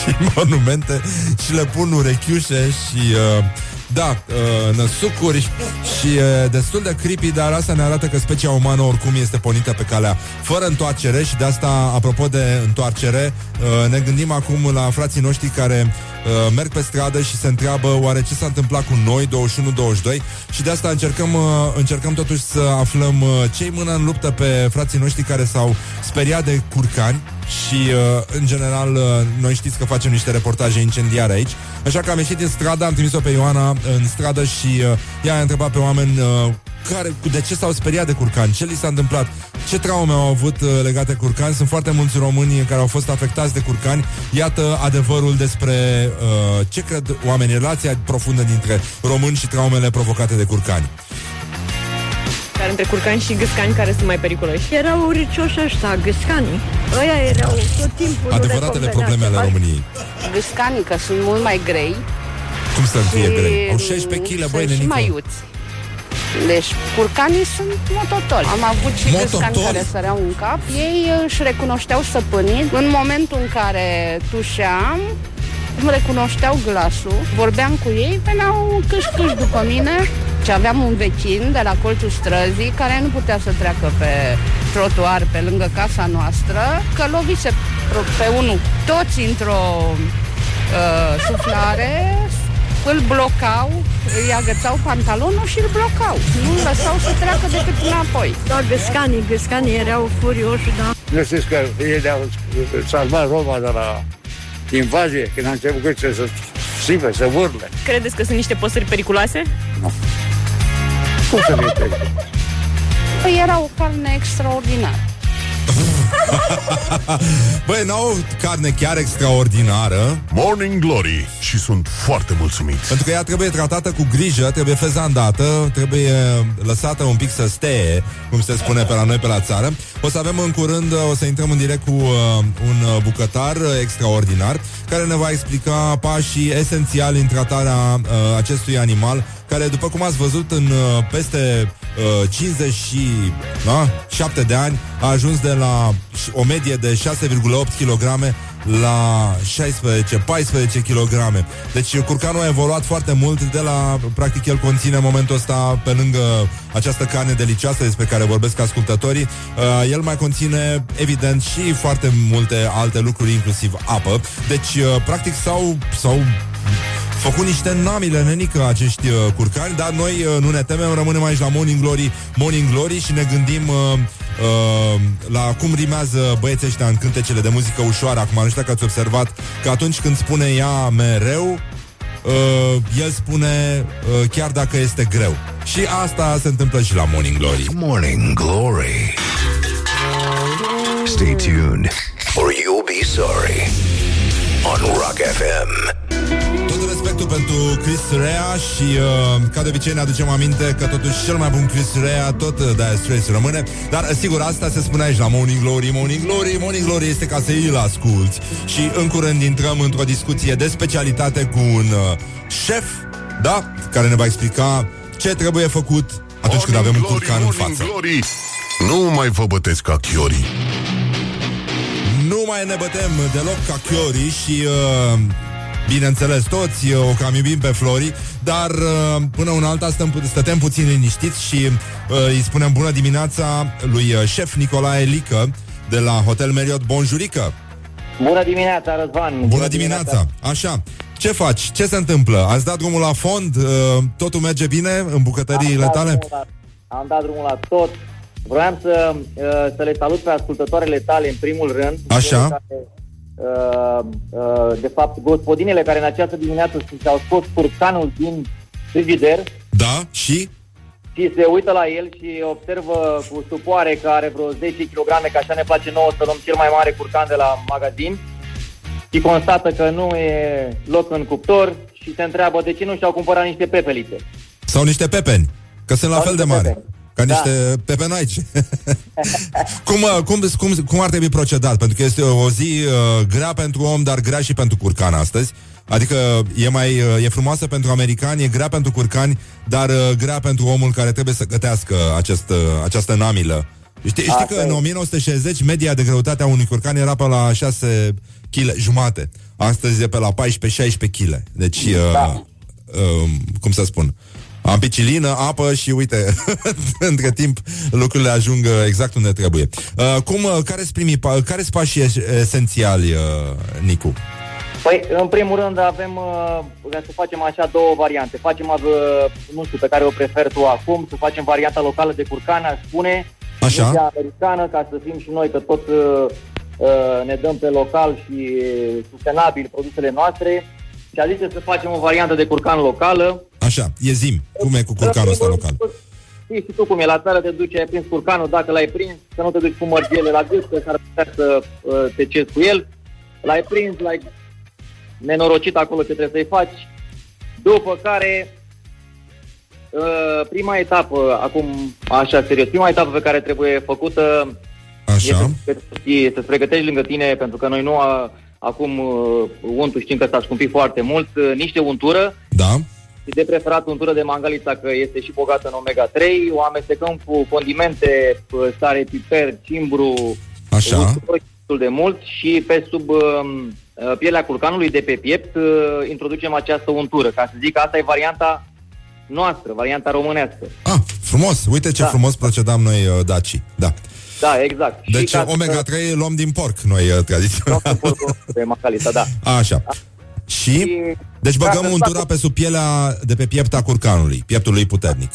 și monumente și le pun urechiușe și uh, da, uh, năsucuri și uh, destul de creepy, dar asta ne arată că specia umană oricum este pornită pe calea fără întoarcere și de asta, apropo de întoarcere, uh, ne gândim acum la frații noștri care uh, merg pe stradă și se întreabă oare ce s-a întâmplat cu noi 21-22 și de asta încercăm, uh, încercăm totuși să aflăm uh, ce mână în luptă pe frații noștri care s-au speriat de curcani și, uh, în general, uh, noi știți că facem niște reportaje incendiare aici. Așa că am ieșit din stradă, am trimis-o pe Ioana în stradă și uh, ea a întrebat pe oameni uh, care, de ce s-au speriat de curcan, ce li s-a întâmplat, ce traume au avut uh, legate de curcani. Sunt foarte mulți români care au fost afectați de curcani. Iată adevărul despre uh, ce cred oamenii, relația profundă dintre români și traumele provocate de curcani. Dar între curcani și gâscani care sunt mai periculoși? Erau uricioși ăștia, gâscanii. Ăia erau tot timpul Adevăratele probleme ale României. Gâscanii, că sunt mult mai grei. Cum să fie grei? Au 16 kg, băi, și mai iuți. Deci curcanii sunt mototori. Am avut și gâscani care săreau în cap. Ei își recunoșteau stăpânii. În momentul în care tușeam, îmi recunoșteau glasul, vorbeam cu ei, veneau câș-câș după mine și aveam un vecin de la colțul străzii care nu putea să treacă pe trotuar pe lângă casa noastră, că lovise pe unul toți într-o uh, suflare, îl blocau, îi agățau pantalonul și îl blocau. Nu lăsau să treacă decât înapoi. Da, găscanii, găscanii erau furioși, da. Nu știți că ei ne-au salvat Roma de la invazie, când a început să stripe, să urle. Credeți că sunt niște păsări periculoase? Nu. Cum să fie periculoase? Păi era o carne extraordinară. Băi, n-au carne chiar extraordinară? Morning Glory. Și sunt foarte mulțumit. Pentru că ea trebuie tratată cu grijă Trebuie fezandată Trebuie lăsată un pic să steie Cum se spune pe la noi pe la țară. O să avem în curând O să intrăm în direct cu uh, un uh, bucătar extraordinar Care ne va explica pașii esențiali În tratarea uh, acestui animal care, după cum ați văzut, în uh, peste uh, 50 și da, 7 de ani a ajuns de la o medie de 6,8 kg la 16-14 kg. Deci curcanul a evoluat foarte mult de la, practic el conține în momentul ăsta, pe lângă această carne delicioasă despre care vorbesc ascultătorii, uh, el mai conține, evident, și foarte multe alte lucruri, inclusiv apă. Deci, uh, practic, s-au, s-au făcut niște namile, nenică, acești uh, curcani, dar noi uh, nu ne temem, rămânem aici la Morning Glory, Morning Glory și ne gândim uh, uh, la cum rimează băieții ăștia în cântecele de muzică ușoară. Acum, nu știu dacă ați observat că atunci când spune ea mereu, uh, el spune uh, chiar dacă este greu. Și asta se întâmplă și la Morning Glory. Morning Glory. Stay tuned or you'll be sorry on Rock FM. Tot respectul pentru Chris Rea și uh, ca de obicei ne aducem aminte că totuși cel mai bun Chris Rea tot uh, Dire Straits rămâne, dar uh, sigur asta se spune aici la Morning Glory, Morning Glory, Morning Glory este ca să îl asculti și în curând intrăm într-o discuție de specialitate cu un uh, șef, da, care ne va explica ce trebuie făcut atunci când avem un glory, curcan în morning față. glory. Nu mai vă bătesc ca chiorii Nu mai ne bătem deloc ca chiorii și uh, Bineînțeles, toți uh, o cam iubim pe Flori Dar uh, până una alta stăm, stătem puțin liniștiți Și uh, îi spunem bună dimineața lui uh, șef Nicolae Lică De la Hotel Marriott Bonjurică Bună dimineața, Răzvan! Bună dimineața! Așa, ce faci? Ce se întâmplă? Ați dat drumul la fond? Uh, totul merge bine în bucătăriile dat tale? drumul La, am dat drumul la tot. Vreau să, uh, să le salut pe ascultătoarele tale în primul rând. Așa. Cele Care, uh, uh, de fapt, gospodinele care în această dimineață și-au scos curcanul din frigider Da, și? și se uită la el și observă cu stupoare că are vreo 10 kg, că așa ne place nouă să luăm cel mai mare curcan de la magazin și constată că nu e loc în cuptor și se întreabă de ce nu și-au cumpărat niște pepelițe. Sau niște pepeni Că sunt la Sau fel de niște mari pepeni. Ca Da. niște pepenaici cum, uh, cum, cum, cum ar trebui procedat? Pentru că este o zi uh, grea pentru om, dar grea și pentru curcan astăzi. Adică e mai uh, e frumoasă pentru americani, e grea pentru curcani, dar uh, grea pentru omul care trebuie să gătească acest, uh, această namilă. Știi, știi Asta că în e. 1960 media de greutate a unui curcan era pe la 6 kg jumate. Astăzi e pe la 14-16 kg. Deci, uh, Da. uh, cum să spun, ampicilină, apă și uite, între timp lucrurile ajung uh, exact unde trebuie. Uh, cum, uh, care sunt primii, pa- care sunt pașii es- esențiali, uh, Nicu? Păi, în primul rând avem, uh, vrem să facem așa două variante. Facem, uh, nu știu, pe care o prefer tu acum, să facem varianta locală de curcan, aș spune, Așa. nu cea americană, ca să fim și noi că tot uh, uh, ne dăm pe local și sustenabil produsele noastre. Și a zis să facem o variantă de curcan locală. Așa, e zim. Cum e cu curcanul ăsta local? Știi și tu cum e, la țară te duci, ai prins curcanul, dacă l-ai prins, să nu te duci cu mărgele la gât, că s-ar putea să uh, te cezi cu el. L-ai prins, l-ai nenorocit acolo ce trebuie să-i faci. După care, uh, prima etapă, acum așa serios, prima etapă pe care trebuie făcută Așa. este să-ți pregătești lângă tine, pentru că noi nu a, acum uh, untul știm că s-a scumpit foarte mult, uh, niște untură, Da? și de preferat untură de mangalița că este și bogată în omega-3, o amestecăm cu condimente, uh, sare, piper, cimbru, Așa. usturoi destul de mult și pe sub uh, uh, pielea curcanului de pe piept uh, introducem această untură, ca să zic că asta e varianta noastră, varianta românească. Ah, frumos. Uite ce Da. frumos procedam noi, uh, Daci. Da. Da, exact. Deci și ca să- omega-3 luăm din porc noi, uh, tradițional. de mangalița, da. Așa. Și? Deci Ca băgăm să untura facă- pe sub pielea de pe piepta curcanului, pieptului puternic.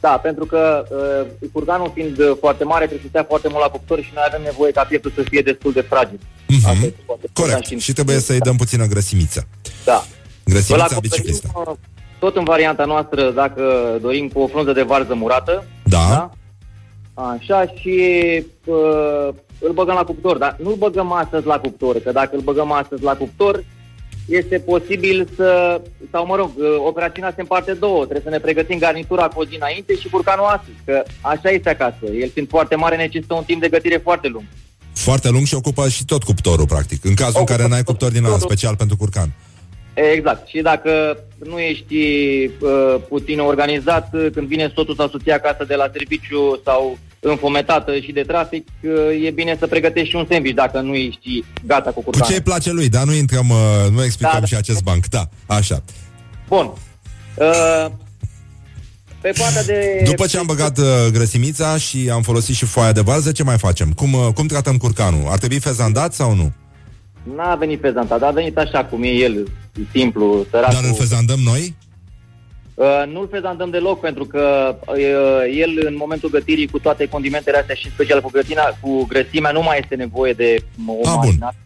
Da, pentru că uh, curganul fiind uh, foarte mare, trebuie să stea foarte mult la cuptor și noi avem nevoie ca pieptul să fie destul de fragil. Asta Mhm. este foarte important Corect. Și trebuie să-i dăm puțină grăsimiță. Da. Grăsimița Îl acoperim, biciclistă. uh, Tot în varianta noastră, dacă dorim, cu o frunză de varză murată. Da. da? Așa, și uh, îl băgăm la cuptor, dar nu-l băgăm astăzi la cuptor, că dacă îl băgăm astăzi la cuptor, este posibil să, sau mă rog, uh, operațiunea se împarte două, trebuie să ne pregătim garnitura cu o zi înainte și curcanul astăzi, că așa este acasă. El fiind foarte mare necesită un timp de gătire foarte lung. Foarte lung și ocupă și tot cuptorul, practic. În cazul Ocupă în care n-ai tot cuptor din ăla cuptorul. special pentru curcan. Exact. Și dacă nu ești uh, puțin organizat, uh, când vine soțul sau soția acasă de la serviciu sau înfometată și de trafic, uh, e bine să pregătești și un sandwich dacă nu ești gata cu Cu curcanul. ce îi place lui, dar nu intrăm, uh, nu explicăm Da, da. și acest banc. Da, așa. Bun. Uh, pe partea de... După ce am băgat uh, grăsimița și am folosit și foaia de bază, ce mai facem? Cum, uh, cum tratăm curcanul? Ar trebui fezandat sau nu? N-a venit fezantat, a venit așa cum e el, simplu, săracul. Dar îl fezandăm noi? Uh, nu-l fezandăm deloc pentru că uh, el în momentul gătirii cu toate condimentele astea și în special cu, grătina, cu grăsimea nu mai este nevoie de o Ah, bun. marinată.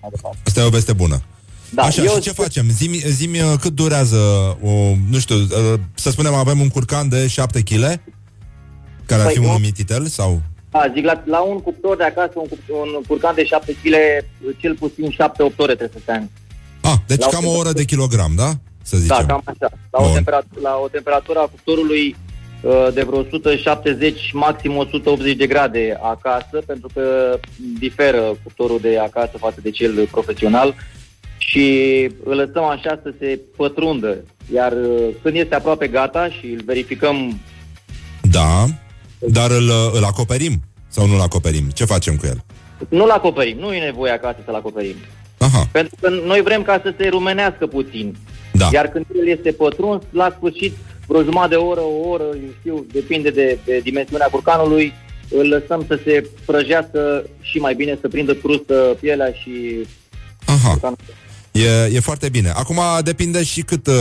Mai departe. Asta e o veste bună. Da, Așa, eu și ce facem? Zimi, zimi uh, cât durează, o, nu știu, uh, să spunem avem un curcan de 7 kg, care ar Păi, fi unul nu. mititel, sau... A, zic, la, la un cuptor de acasă, un, cup- un curcan de 7 kg, cel puțin 7-8 ore trebuie să stea. Ah, deci La o cam o oră de kilogram, da? Să zicem. Da, cam așa. La o, Bun. temperat- la o temperatură a cuptorului uh, de vreo 170, maxim 180 de grade acasă, pentru că diferă cuptorul de acasă față de cel profesional și îl lăsăm așa să se pătrundă. Iar uh, când este aproape gata și îl verificăm Da, dar îl, uh, îl acoperim sau nu îl acoperim? Ce facem cu el? Nu-l acoperim, nu e nevoie acasă să-l acoperim. Aha. Pentru că noi vrem ca să se rumenească puțin. Da. Iar când el este pătruns, la sfârșit, vreo jumătate de oră, o oră, eu știu, depinde de, de dimensiunea curcanului, îl lăsăm să se prăjească și mai bine, să prindă crustă pielea și... Aha. curcanul. E, e foarte bine. Acum depinde și cât, uh,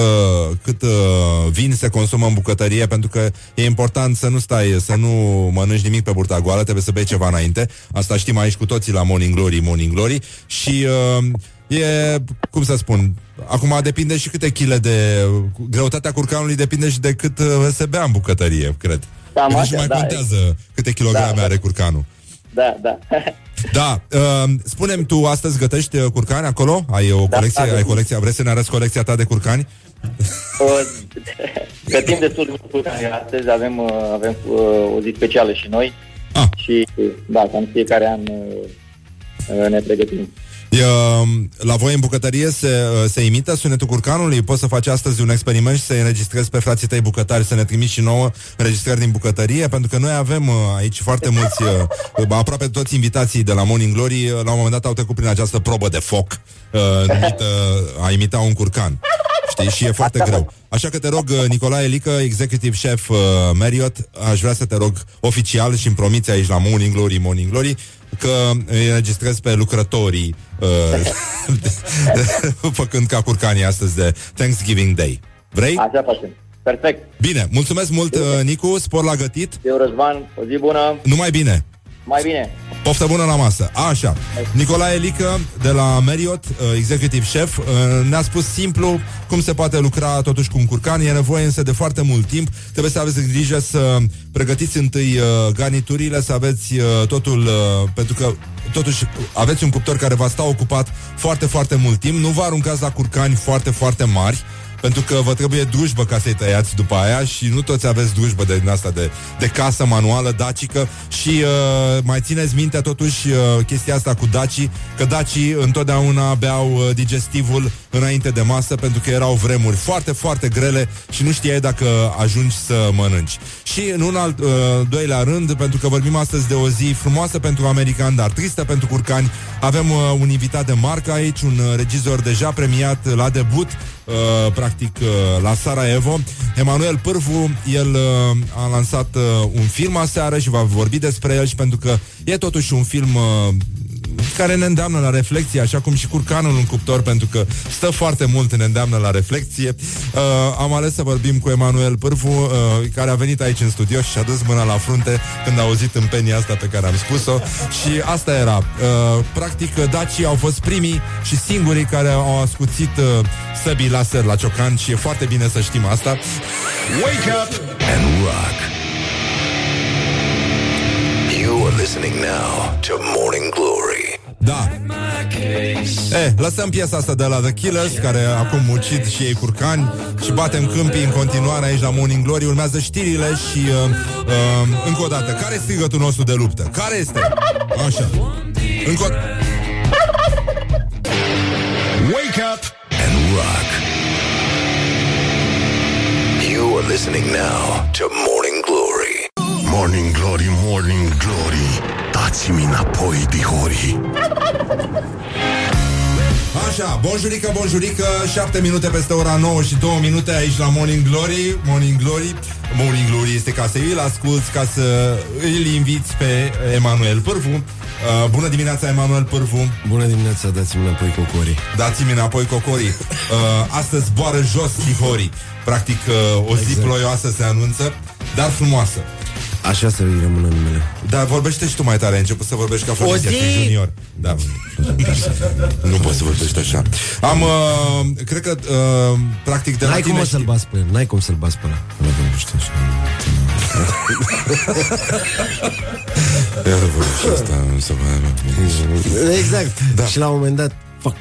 cât uh, vin se consumă în bucătărie, pentru că e important să nu stai, să nu mănânci nimic pe burta goală, trebuie să bei ceva înainte. Asta știm aici cu toții la Morning Glory, Morning Glory. Și uh, e, cum să spun, acum depinde și câte chile de... Greutatea curcanului depinde și de cât uh, se bea în bucătărie, cred. Cam Că nici așa, nu mai da, contează câte kilograme Da, are da. curcanul. Da, da. Da, uh, spunem tu astăzi gătești uh, curcani acolo? Ai o Da, colecție? da, ai da. colecția? Vrei să ne arăți colecția ta de curcani? Uh, Gătim destul de mult curcani. Astăzi avem, uh, avem uh, o zi specială și noi. Ah. Și, uh, da, cam fiecare an uh, uh, ne pregătim. E, uh, la voi în bucătărie se, uh, se imită sunetul curcanului? Poți să faci astăzi un experiment și să înregistrezi pe frații tăi bucătari să ne trimiți și nouă înregistrări din bucătărie? Pentru că noi avem uh, aici foarte mulți, uh, aproape toți invitații de la Morning Glory, uh, la un moment dat au trecut prin această probă de foc uh, numită a imita un curcan. Știi? Și e foarte greu. Așa că te rog, uh, Nicolae Lică, executive chef uh, Marriott, aș vrea să te rog oficial și îmi promiți aici la Morning Glory, Morning Glory, că îi înregistrez pe lucrătorii uh, făcând ca curcanii astăzi de Thanksgiving Day. Vrei? Așa facem. Perfect. Bine, mulțumesc mult, uh, Nicu, spor la gătit. Eu, Răzvan, o zi bună. Numai bine! Mai bine. Poftă bună la masă. Așa. Nicolae Lică de la Marriott, uh, executive chef, uh, ne-a spus simplu cum se poate lucra totuși cu un curcan. E nevoie însă de foarte mult timp. Trebuie să aveți grijă să pregătiți întâi uh, garniturile, să aveți uh, totul, uh, pentru că totuși aveți un cuptor care va sta ocupat foarte, foarte mult timp. Nu vă aruncați la curcani foarte, foarte mari. Pentru că vă trebuie drujbă ca să-i tăiați după aia și nu toți aveți drujbă de din asta de, de casă manuală dacică și uh, mai țineți minte totuși uh, chestia asta cu dacii, că dacii întotdeauna beau uh, digestivul înainte de masă pentru că erau vremuri foarte, foarte grele și nu știai dacă ajungi să mănânci. Și în un alt uh, doilea rând, pentru că vorbim astăzi de o zi frumoasă pentru americani, dar tristă pentru curcani, avem uh, un invitat de marcă aici, un uh, regizor deja premiat la debut, uh, practic uh, la Sarajevo. Emanuel Pârvu, el uh, a lansat uh, un film aseară și va vorbi despre el și pentru că e totuși un film uh, care ne îndeamnă la reflexie, așa cum și curcanul în cuptor, pentru că stă foarte mult, ne îndeamnă la reflexie. Uh, am ales să vorbim cu Emanuel Pârvu, uh, care a venit aici în studio și a dus mâna la frunte când a auzit în penia asta pe care am spus-o și asta era. Uh, practic, dacii au fost primii și singurii care au ascuțit uh, săbii laser la ciocan și e foarte bine să știm asta. Wake up and rock. You are are listening now to Morning Glory. Da. Eh, lăsăm piesa asta de la The Killers, care acum ucid și ei curcani și batem câmpii în continuare aici la Morning Glory. Urmează știrile și uh, uh, încă o dată, care e strigătul nostru de luptă? Care este? Așa. Încă o... Wake up and rock. You are listening now to Morning Glory. Morning Glory, Morning Glory Dați-mi înapoi, dihori. Așa, bonjurică, bonjurică 7 minute peste ora 9 și 2 minute aici la Morning Glory. Morning Glory Morning Glory este ca să îl asculti Ca să îl inviți pe Emanuel Pârvu. Uh, Bună dimineața, Emanuel Pârvu. Bună dimineața, dați-mi înapoi cocorii. Dați-mi înapoi cocorii. Uh, Astăzi zboară jos dihorii Practic uh, o zi Exact. ploioasă se anunță Dar frumoasă Așa să îi rămână numele. Da, vorbește și tu mai tare Ai început să vorbești ca Florin O zi! Piersic junior. Da. Nu poți să vorbești așa. Am, uh, cred că uh, Practic de la N-ai cum tine o să-l bați pe el N-ai cum să-l bați pe ăla. Ăla vorbește așa. Ia să vorbești asta nu se mai- Exact. Da. Și la un moment dat Fuck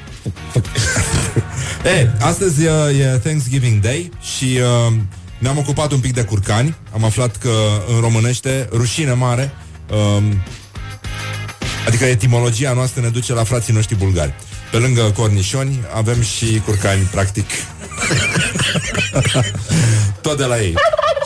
E, astăzi e, e Thanksgiving Day și uh, ne-am ocupat un pic de curcani. Am aflat că în românește, rușine mare, uh, adică etimologia noastră ne duce la frații noștri bulgari. Pe lângă cornișoni avem și curcani, practic. Tot de la ei.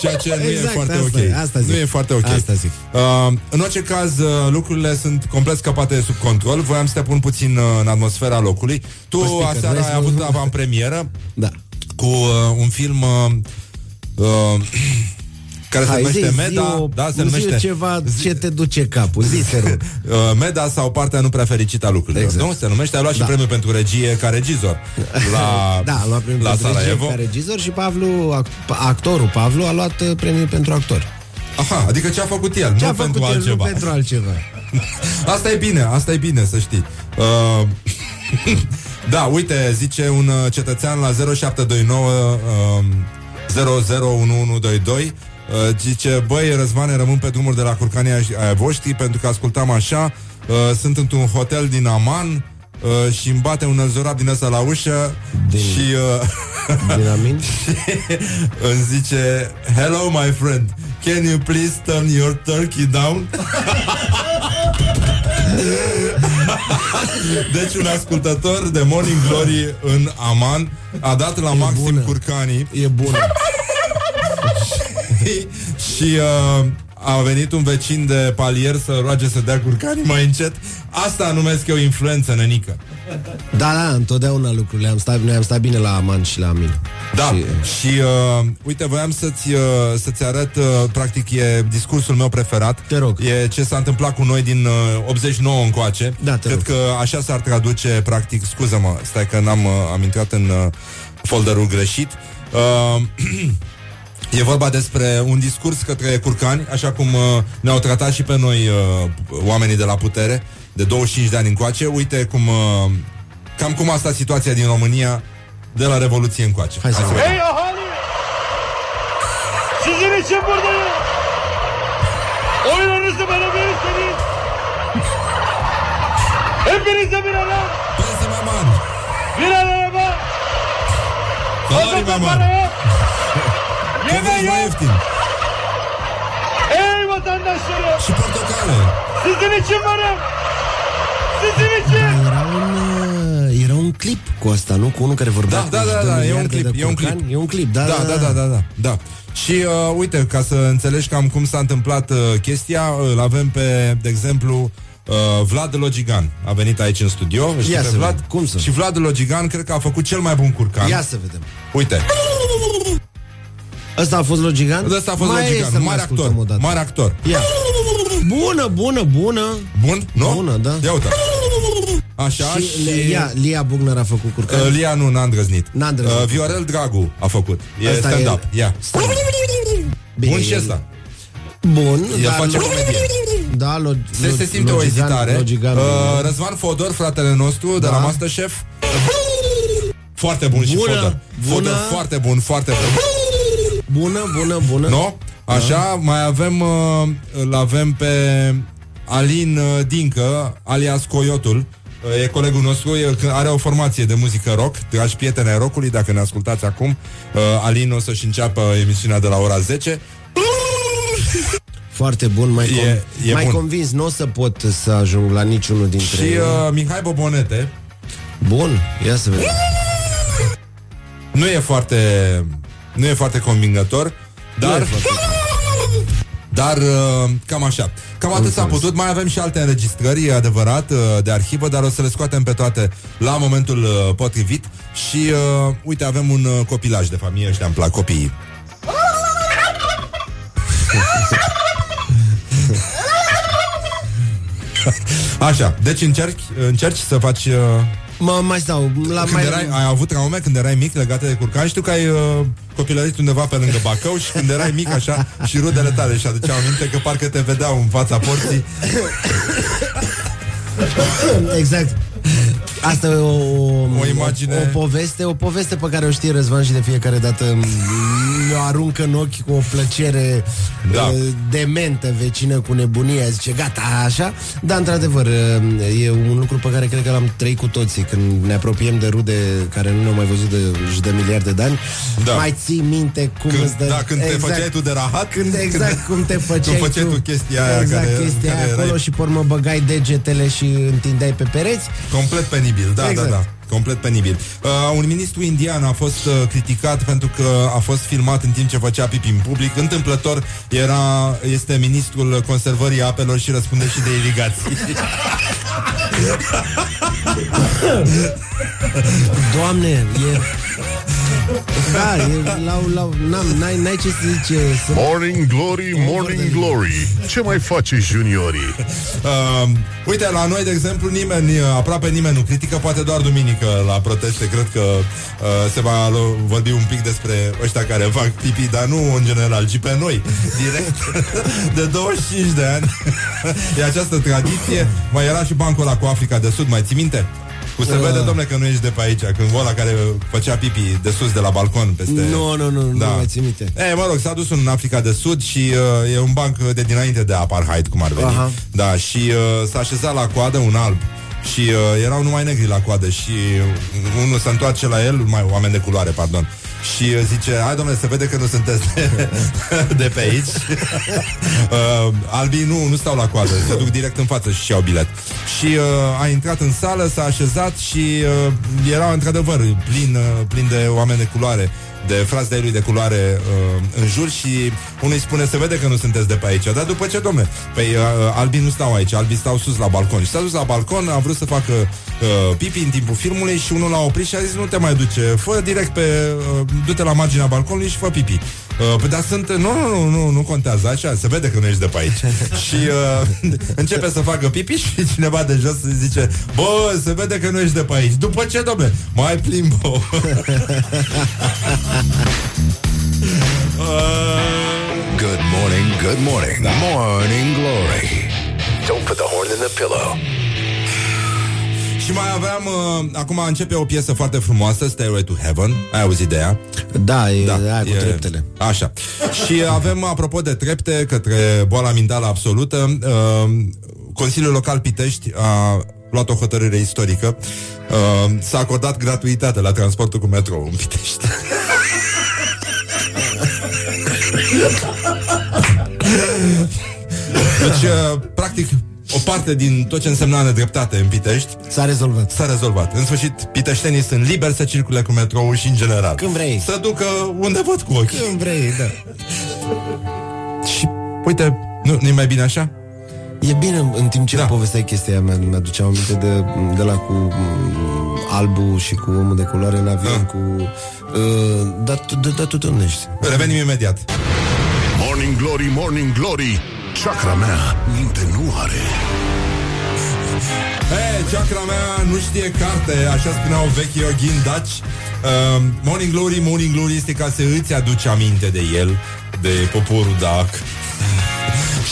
Ceea ce nu Exact, e foarte asta ok. e, asta zic. Nu e foarte ok. Asta zic. Uh, în orice caz, uh, lucrurile sunt complet scăpate de sub control. Voiam să te pun puțin uh, în atmosfera locului. Tu Pe speaker, aseară vrei ai să- avut avantpremieră Da cu uh, un film uh, uh, care se Hai, numește zi, Meda. zi o, da, se zi numește ceva ce te duce capul Zi, te rog uh, Meda sau partea nu prea fericită a lucrurilor. Exact. Nu? Se numește, a luat și Da. premiul pentru regie ca regizor la, Da, a luat premiul la pentru regie Sarajevo. ca regizor și Pavlu, ac- actorul Pavlu a luat uh, premiul pentru actor. Aha, adică ce a făcut el, Ce nu a făcut pentru el, altceva. nu pentru altceva. Asta e bine, asta e bine să știi. Uh, da, uite, zice un uh, cetățean la 0729 uh, 001122 uh, Zice, băi, Răzvane, rămân pe drumuri de la curcanii ai- ai voștri Pentru că ascultam așa uh, Sunt într-un hotel din Aman uh, Și îmi bate un înzorat din ăsta la ușă Din- Și uh, Din amin? îmi zice Hello, my friend Can you please turn your turkey down? Deci un ascultător de Morning Glory în Aman a dat la maxim bună. curcanii E bună. și uh, a venit un vecin de palier să roage să dea curcanii mai încet. Asta numesc eu influență, nenică. Da, da, întotdeauna lucrurile. Am stat, noi am stat bine la Aman și la Amin. Da, Și, și, și uh, uite, voiam să-ți, uh, să-ți arăt, uh, practic e discursul meu preferat. Te rog. E ce s-a întâmplat cu noi din uh, 89 încoace. Da, te Cred rog. că așa s-ar traduce, practic, scuză-mă, stai că n-am uh, am intrat în uh, folderul greșit. Uh, E vorba despre un discurs către curcani, așa cum uh, ne-au tratat și pe noi uh, oamenii de la putere, de 25 de ani încoace. Uite cum, uh, cam cum a stat situația din România de la Revoluție încoace. Hai să vedem. Hey ahali! Sizin için buradayım. Oylarınızı bana verirseniz hepinize bir alan, Pensi maman! bir araba, Salari mazota maman! paraya, Ce yemeğe vrei mai yok. ieftin? Ey vatandaşlarım! Și portocale! Sizin için varım. Sizin için. Era un, uh, era un clip cu asta, nu? Cu unul care vorbea Da, cu da, da, dă da, e un miliarde clip, de e un curcani. clip. E un clip, da, Da, da, da, da, da, da. Și uh, uite, ca să înțelegi cam cum s-a întâmplat uh, chestia, îl avem pe, de exemplu, uh, Vlad Logigan. A venit aici în studio, îl știi Ia pe să Vlad? vedem. Cum să? Și Vlad Logigan cred că a făcut cel mai bun curcan. Ia să vedem. Uite, Ăsta a fost Logigan? ăsta a fost Mai Logigan, să-l mare mai ascultăm actor, o dată. mare actor. Ia. Bună, bună, bună. Bun, nu? Bună, da. Ia uite. Așa Și, și... Lia, Lia Bugner a făcut curcan. Uh, Lia nu, n-a îndrăznit. N-a îndrăznit. Uh, Viorel Dragu a făcut. E Ăsta stand-up. e- Ia. Bine, Bun și el- ăsta. Bun, El dar face lo- comedie. Da, lo, Se, lo, se simte o Logigan- ezitare. Logigan, uh, Răzvan Fodor, fratele nostru, de Da. la Masterchef. Foarte bun și Bună, Fodor. bună. Fodor foarte bun, foarte bun. Bună, bună, bună. Nu? Așa, mai avem, uh, îl avem pe Alin uh, Dincă, alias Coyotul, uh, e colegul nostru, e, are o formație de muzică rock, dragi prieteni ai rockului, dacă ne ascultați acum, uh, Alin o să-și înceapă emisiunea de la ora 10. Foarte bun, mai, E- con- e mai bun. convins, nu o să pot să ajung la niciunul dintre Și ei. uh, Mihai Bobonete, Bun, ia să vedem. nu e foarte, nu e foarte convingător, dar... Nu e foarte- Dar uh, cam așa. Cam atât s-a putut. Mai avem și alte înregistrări, e adevărat, uh, de arhivă, dar o să le scoatem pe toate la momentul uh, potrivit. Și uh, uite, avem un uh, copilaj de familie, ăștia îmi plac copiii. Așa, deci încerci, încerci să faci... Uh, Mă mai stau, la când mai... erai, ai avut traume când erai mic legate de curcan? Știu că ai uh, copilărit undeva pe lângă Bacău și când erai mic așa și rudele tale și aduceau aminte că parcă te vedeau în fața porții. Exact. Asta e o, O imagine- o, o poveste, o poveste pe care o știe Răzvan și de fiecare dată îmi- mi-o aruncă în ochi cu o plăcere Da. uh, dementă vecină cu nebunie, zice gata, așa, dar într-adevăr uh, e un lucru pe care cred că l-am trăit cu toții când ne apropiem de rude care nu ne-au mai văzut de, și de miliarde de ani, Da. mai ții minte cum Când, îți dă... da, când te făceai tu de rahat Când, exact cum te făceai Cum făceai tu chestia aia exact, care- chestia care aia acolo erai- și pe urmă băgai degetele și întindeai pe pereți Complet penibil, da, Exact. da, da. Complet penibil. Uh, un ministru indian a fost uh, criticat pentru că a fost filmat în timp ce făcea pipi în public. Întâmplător era, este ministrul conservării apelor și răspunde și de irigații. Doamne, e... Da, e, la, la, n-am, n-ai, n-ai ce să zice să... Morning Glory, Morning Glory Ce mai face juniorii? Uh, uite, la noi, de exemplu, nimeni, uh, aproape nimeni nu critică, poate doar duminică la proteste. Cred că uh, se va lo- vorbi un pic despre ăștia care fac pipi, dar nu în general, ci pe noi, direct, de 25 de ani. e această tradiție. Mai era și bancul ăla cu Africa de Sud, mai ții minte? Cu se Uh. vede, domnule, că nu ești de pe aici Când ăla care făcea pipi de sus de la balcon peste... Nu, nu, nu, nu mai țin minte. E, mă rog, s-a dus în Africa de Sud și uh, e un banc de dinainte de apartheid, cum ar veni. Aha. Da, și uh, s-a așezat la coadă un alb și uh, erau numai negri la coadă și uh, unul se întoarce la el, mai oameni de culoare, pardon. Și uh, zice, hai domnule, se vede că nu sunteți de, de pe aici. Uh, Albii nu, nu stau la coadă Se duc direct în față și iau bilet. Și uh, a intrat în sală, s-a așezat Și uh, era într-adevăr plin, uh, plin de oameni de culoare de frați de lui de culoare uh, în jur și unul îi spune, se vede că nu sunteți de pe aici. Dar după ce, domne? Păi uh, albii nu stau aici, albii stau sus la balcon. Și s-a dus la balcon, a vrut să facă uh, pipi în timpul filmului și unul l-a oprit și a zis, nu te mai duce, fă direct pe, uh, du-te la marginea balconului și fă pipi. Uh, păi, dar sunt, nu, nu, nu, nu, nu contează, așa, se vede că nu ești de pe aici. și uh, începe să facă pipi și cineva de jos zice, bă, se vede că nu ești de pe aici. După ce, domne? Mai plimbă. Good morning, good morning. Morning Glory. Don't put the horn in the pillow. Și mai aveam, uh, acum începe o piesă foarte frumoasă, Stairway to Heaven. Ai auzit de ea? Da, e da, aia cu treptele. Așa. Și avem, apropo de trepte, către boala mentală absolută, uh, Consiliul Local Pitești a luat o hotărâre istorică. Uh, s-a acordat gratuitate la transportul cu metrou în Pitești. Deci, uh, practic, o parte din tot ce însemna nedreptate în Pitești S-a rezolvat. S-a rezolvat. În sfârșit, piteștenii sunt liberi să circule cu metrou și în general. Când vrei. Să ducă unde văd cu ochii. Când vrei, da. Și, uite, nu, nu e mai bine așa? E bine, în timp ce da. povesteai chestia aia, mi- mi-aduceam aminte de, de la cu mm, albu și cu omul de culoare în avion, Ah. cu... Uh, dar tu, da, da, tu de unde ești? Revenim imediat. Morning Glory, Morning Glory Chakra mea minte nu are Hei, chakra mea nu știe carte, așa spuneau vechi yogin daci. Uh, morning Glory, Morning Glory este ca să îți aduci aminte de el, de poporul dac.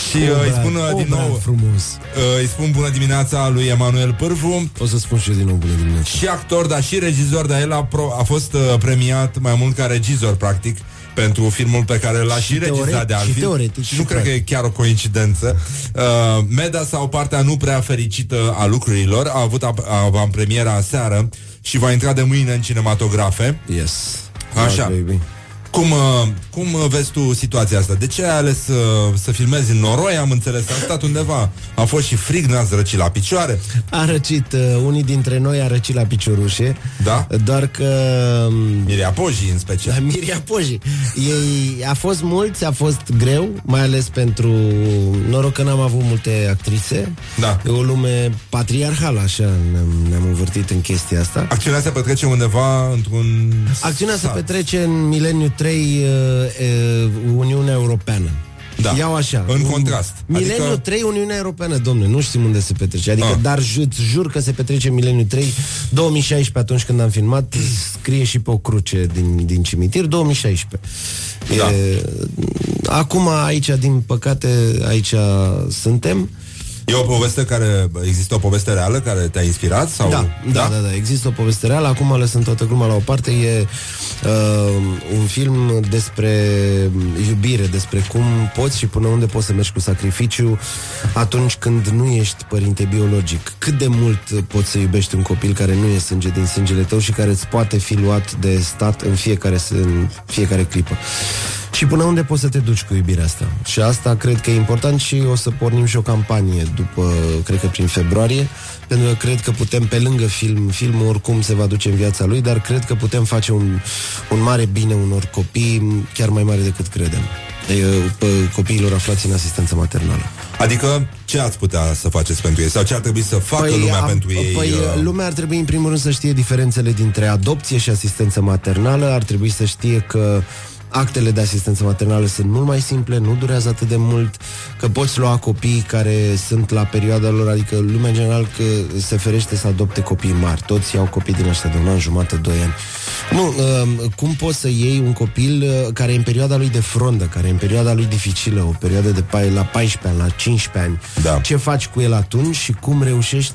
Și uh, îi spun uh, din nou frumos. uh, Îi spun bună dimineața lui Emanuel Pârvu O să spun și eu din nou bună dimineața. Și actor, dar și regizor Dar el a, pro, a fost uh, premiat mai mult ca regizor Practic pentru filmul pe care l-a și, Și regizat teoretic- de altfel. și teoretic, și și nu cred că e practic. chiar o coincidență. Uh, Meda sau partea nu prea fericită a lucrurilor a avut ap- avantpremiera aseară și va intra de mâine în cinematografe. Yes. Așa. Da, baby. Cum, uh, cum uh, vezi tu situația asta? De ce ai ales uh, să filmezi în noroi? Am înțeles, am stat undeva. A fost și frig, n-ați răcit la picioare. A răcit, uh, unii dintre noi a răcit la piciorușe Da? Doar că um, Mirea Pojii în special La Miria Poji Ei, A fost mulți, a fost greu Mai ales pentru Noroc că n-am avut multe actrițe Da. E o lume patriarhală Așa ne-am, ne-am învârtit în chestia asta Acțiunea se petrece undeva într-un Acțiunea se sat. petrece în mileniu 3 uh, uh, Uniunea Europeană Da. Iau așa În contrast. Mileniu Adică- 3 Uniunea Europeană, domne, nu știm unde se petrece Adică, Ah. dar ju- îți jur că se petrece în mileniu 3 2016 atunci când am filmat Scrie și pe o cruce din, din cimitir 2016 Da. e, Acum aici, din păcate, aici suntem E o poveste care Există o poveste reală care te-a inspirat? Sau... Da, da, da, da, există o poveste reală. Acum lăsând toată gluma la o parte. E uh, un film despre iubire Despre cum poți și până unde poți să mergi cu sacrificiu Atunci când nu ești părinte biologic. Cât de mult poți să iubești un copil Care nu e sânge din sângele tău Și care îți poate fi luat de stat În fiecare, în fiecare clipă și până unde poți să te duci cu iubirea asta? Și asta cred că e important și o să pornim și o campanie după, cred că prin februarie, pentru că cred că putem, pe lângă film, filmul oricum se va duce în viața lui, dar cred că putem face un, un mare bine unor copii, chiar mai mare decât credem. E, pe copiilor aflați în asistență maternală. Adică ce ați putea să faceți pentru ei? Sau ce ar trebui să facă lumea am- pentru ei? Păi, uh, lumea ar trebui în primul rând să știe diferențele dintre adopție și asistență maternală, ar trebui să știe că actele de asistență maternală sunt mult mai simple, nu durează atât de mult, că poți lua copii care sunt la perioada lor, adică lumea în general că se ferește să adopte copii mari, toți iau copii din ăștia de un an jumate, doi ani. Nu, uh, cum poți să iei un copil uh, care e în perioada lui de frondă, care e în perioada lui dificilă, o perioadă de pa- la 14 ani, la 15 ani, Da. ce faci cu el atunci și cum reușești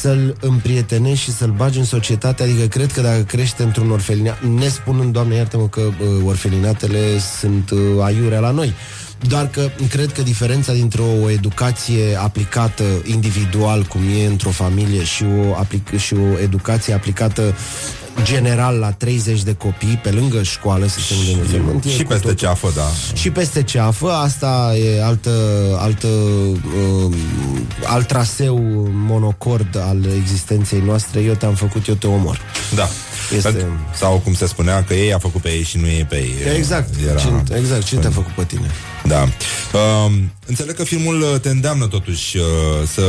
să-l împrietenești și să-l bagi în societate, adică cred că dacă crește într-un orfelinat, nespunând, Doamne, iartă-mă că uh, orfelinatele sunt uh, aiurea la noi, doar că cred că diferența dintre o educație aplicată individual, cum e într-o familie, și o, aplic- și o educație aplicată general la 30 de copii, pe lângă școală, sistemul de învățământ, e și cu peste totul- ceafă, da. și peste ceafă, asta e altă, altă, uh, alt traseu monocord al existenței noastre. Eu te-am făcut, eu te omor. Da. Este- Pentru- Sau cum se spunea, că ei a făcut pe ei și nu ei pe ei. Exact, Era... cine, exact. Cine te-a făcut pe tine? Da. Um, înțeleg că filmul uh, te îndeamnă totuși uh, să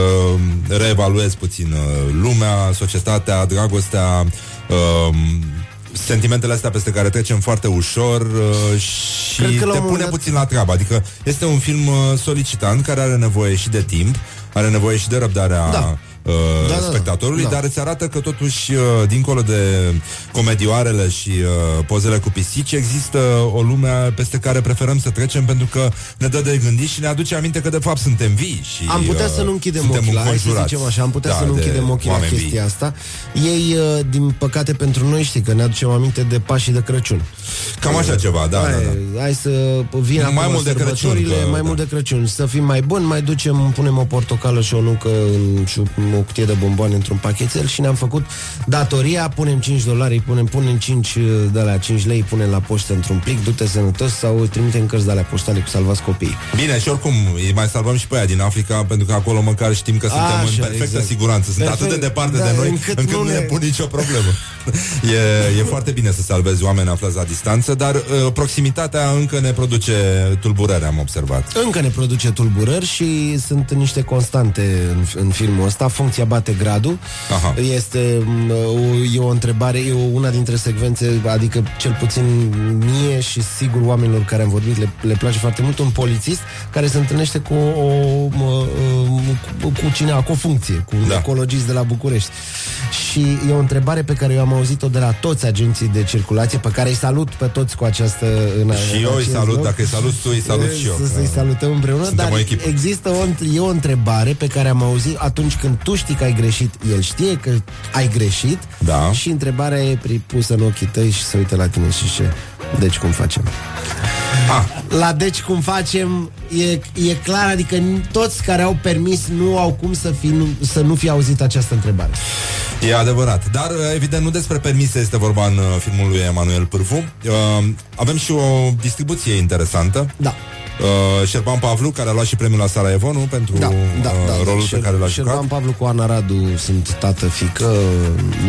reevaluezi puțin uh, lumea, societatea, dragostea, um, sentimentele astea peste care trecem foarte ușor uh, și Cred că la te un pune moment dat- puțin la treabă. Adică este un film uh, solicitant care are nevoie și de timp, are nevoie și de răbdarea Da. Uh, Da, da, da. spectatorului, Da. dar îți arată că totuși, uh, dincolo de comedioarele și uh, pozele cu pisici, există o lume peste care preferăm să trecem pentru că ne dă de gândit și ne aduce aminte că de fapt suntem vii și Am putea uh, să nu închidem suntem ochii la, hai să înconjurați. zicem așa, am putea Da, să nu de închidem ochii la oameni vii. chestia asta. Ei, uh, din păcate pentru noi, știi că ne aducem aminte de pașii de Crăciun. Cam așa ceva, da, hai, da, da. Hai să vină Mai acum mult de Crăciun, sărbătorile, că- mai da. mult de Crăciun. Să fim mai buni, mai ducem, punem o portocală și o nucă în, și o cutie de bomboane într-un pachetel și ne-am făcut datoria, punem 5 dolari, punem, punem 5 de la 5 lei, punem la poștă într-un plic, du-te sănătos sau trimitem cărți de alea poștale cu salvați copiii. Bine, și oricum, îi mai salvăm și pe aia din Africa, pentru că acolo măcar știm că suntem Așa, în perfectă exact. siguranță. Sunt Perfect, atât de departe da, de noi, încât încât, nu nu ne ne- pun nicio problemă. e, e foarte bine să salvezi oameni aflați la distanță, dar uh, proximitatea încă ne produce tulburări, am observat. Încă ne produce tulburări și sunt niște constante în, în filmul ăsta. Funcția bate gradul. Aha. Este m, o, e o întrebare, e o, una dintre secvențe, adică cel puțin mie și sigur oamenilor care am vorbit le, le place foarte mult, un polițist care se întâlnește cu o, o, m, cu, cu cineva, cu o funcție, cu un Da. ecologist de la București. și e o întrebare pe care eu am auzit-o de la toți agenții de circulație, pe care îi salut pe toți cu această... În, Și eu îi salut, dacă îi salut tu, îi salut și eu. Să, să-i salutăm împreună, Suntem dar o echipă. există o, e o întrebare pe care am auzit atunci când tu știi că ai greșit, el știe că ai greșit Da. și întrebarea e pusă în ochii tăi și se uită la tine și ce? Deci cum facem? Ah, La deci cum facem e, e clar, adică n- toți care au permis nu au cum să, fi, nu, să nu fi auzit această întrebare. E adevărat. Dar, uh, evident, nu despre permise este vorba în uh, filmul lui Emanuel Pârvu. Uh, avem și o distribuție interesantă. Da. Uh, Șerban Pavlu, care a luat și premiul la Sarajevo, nu? Pentru Da, da, uh, da, rolul da. pe care l-a Șerban jucat. Pavlu cu Ana Radu sunt tată, fică,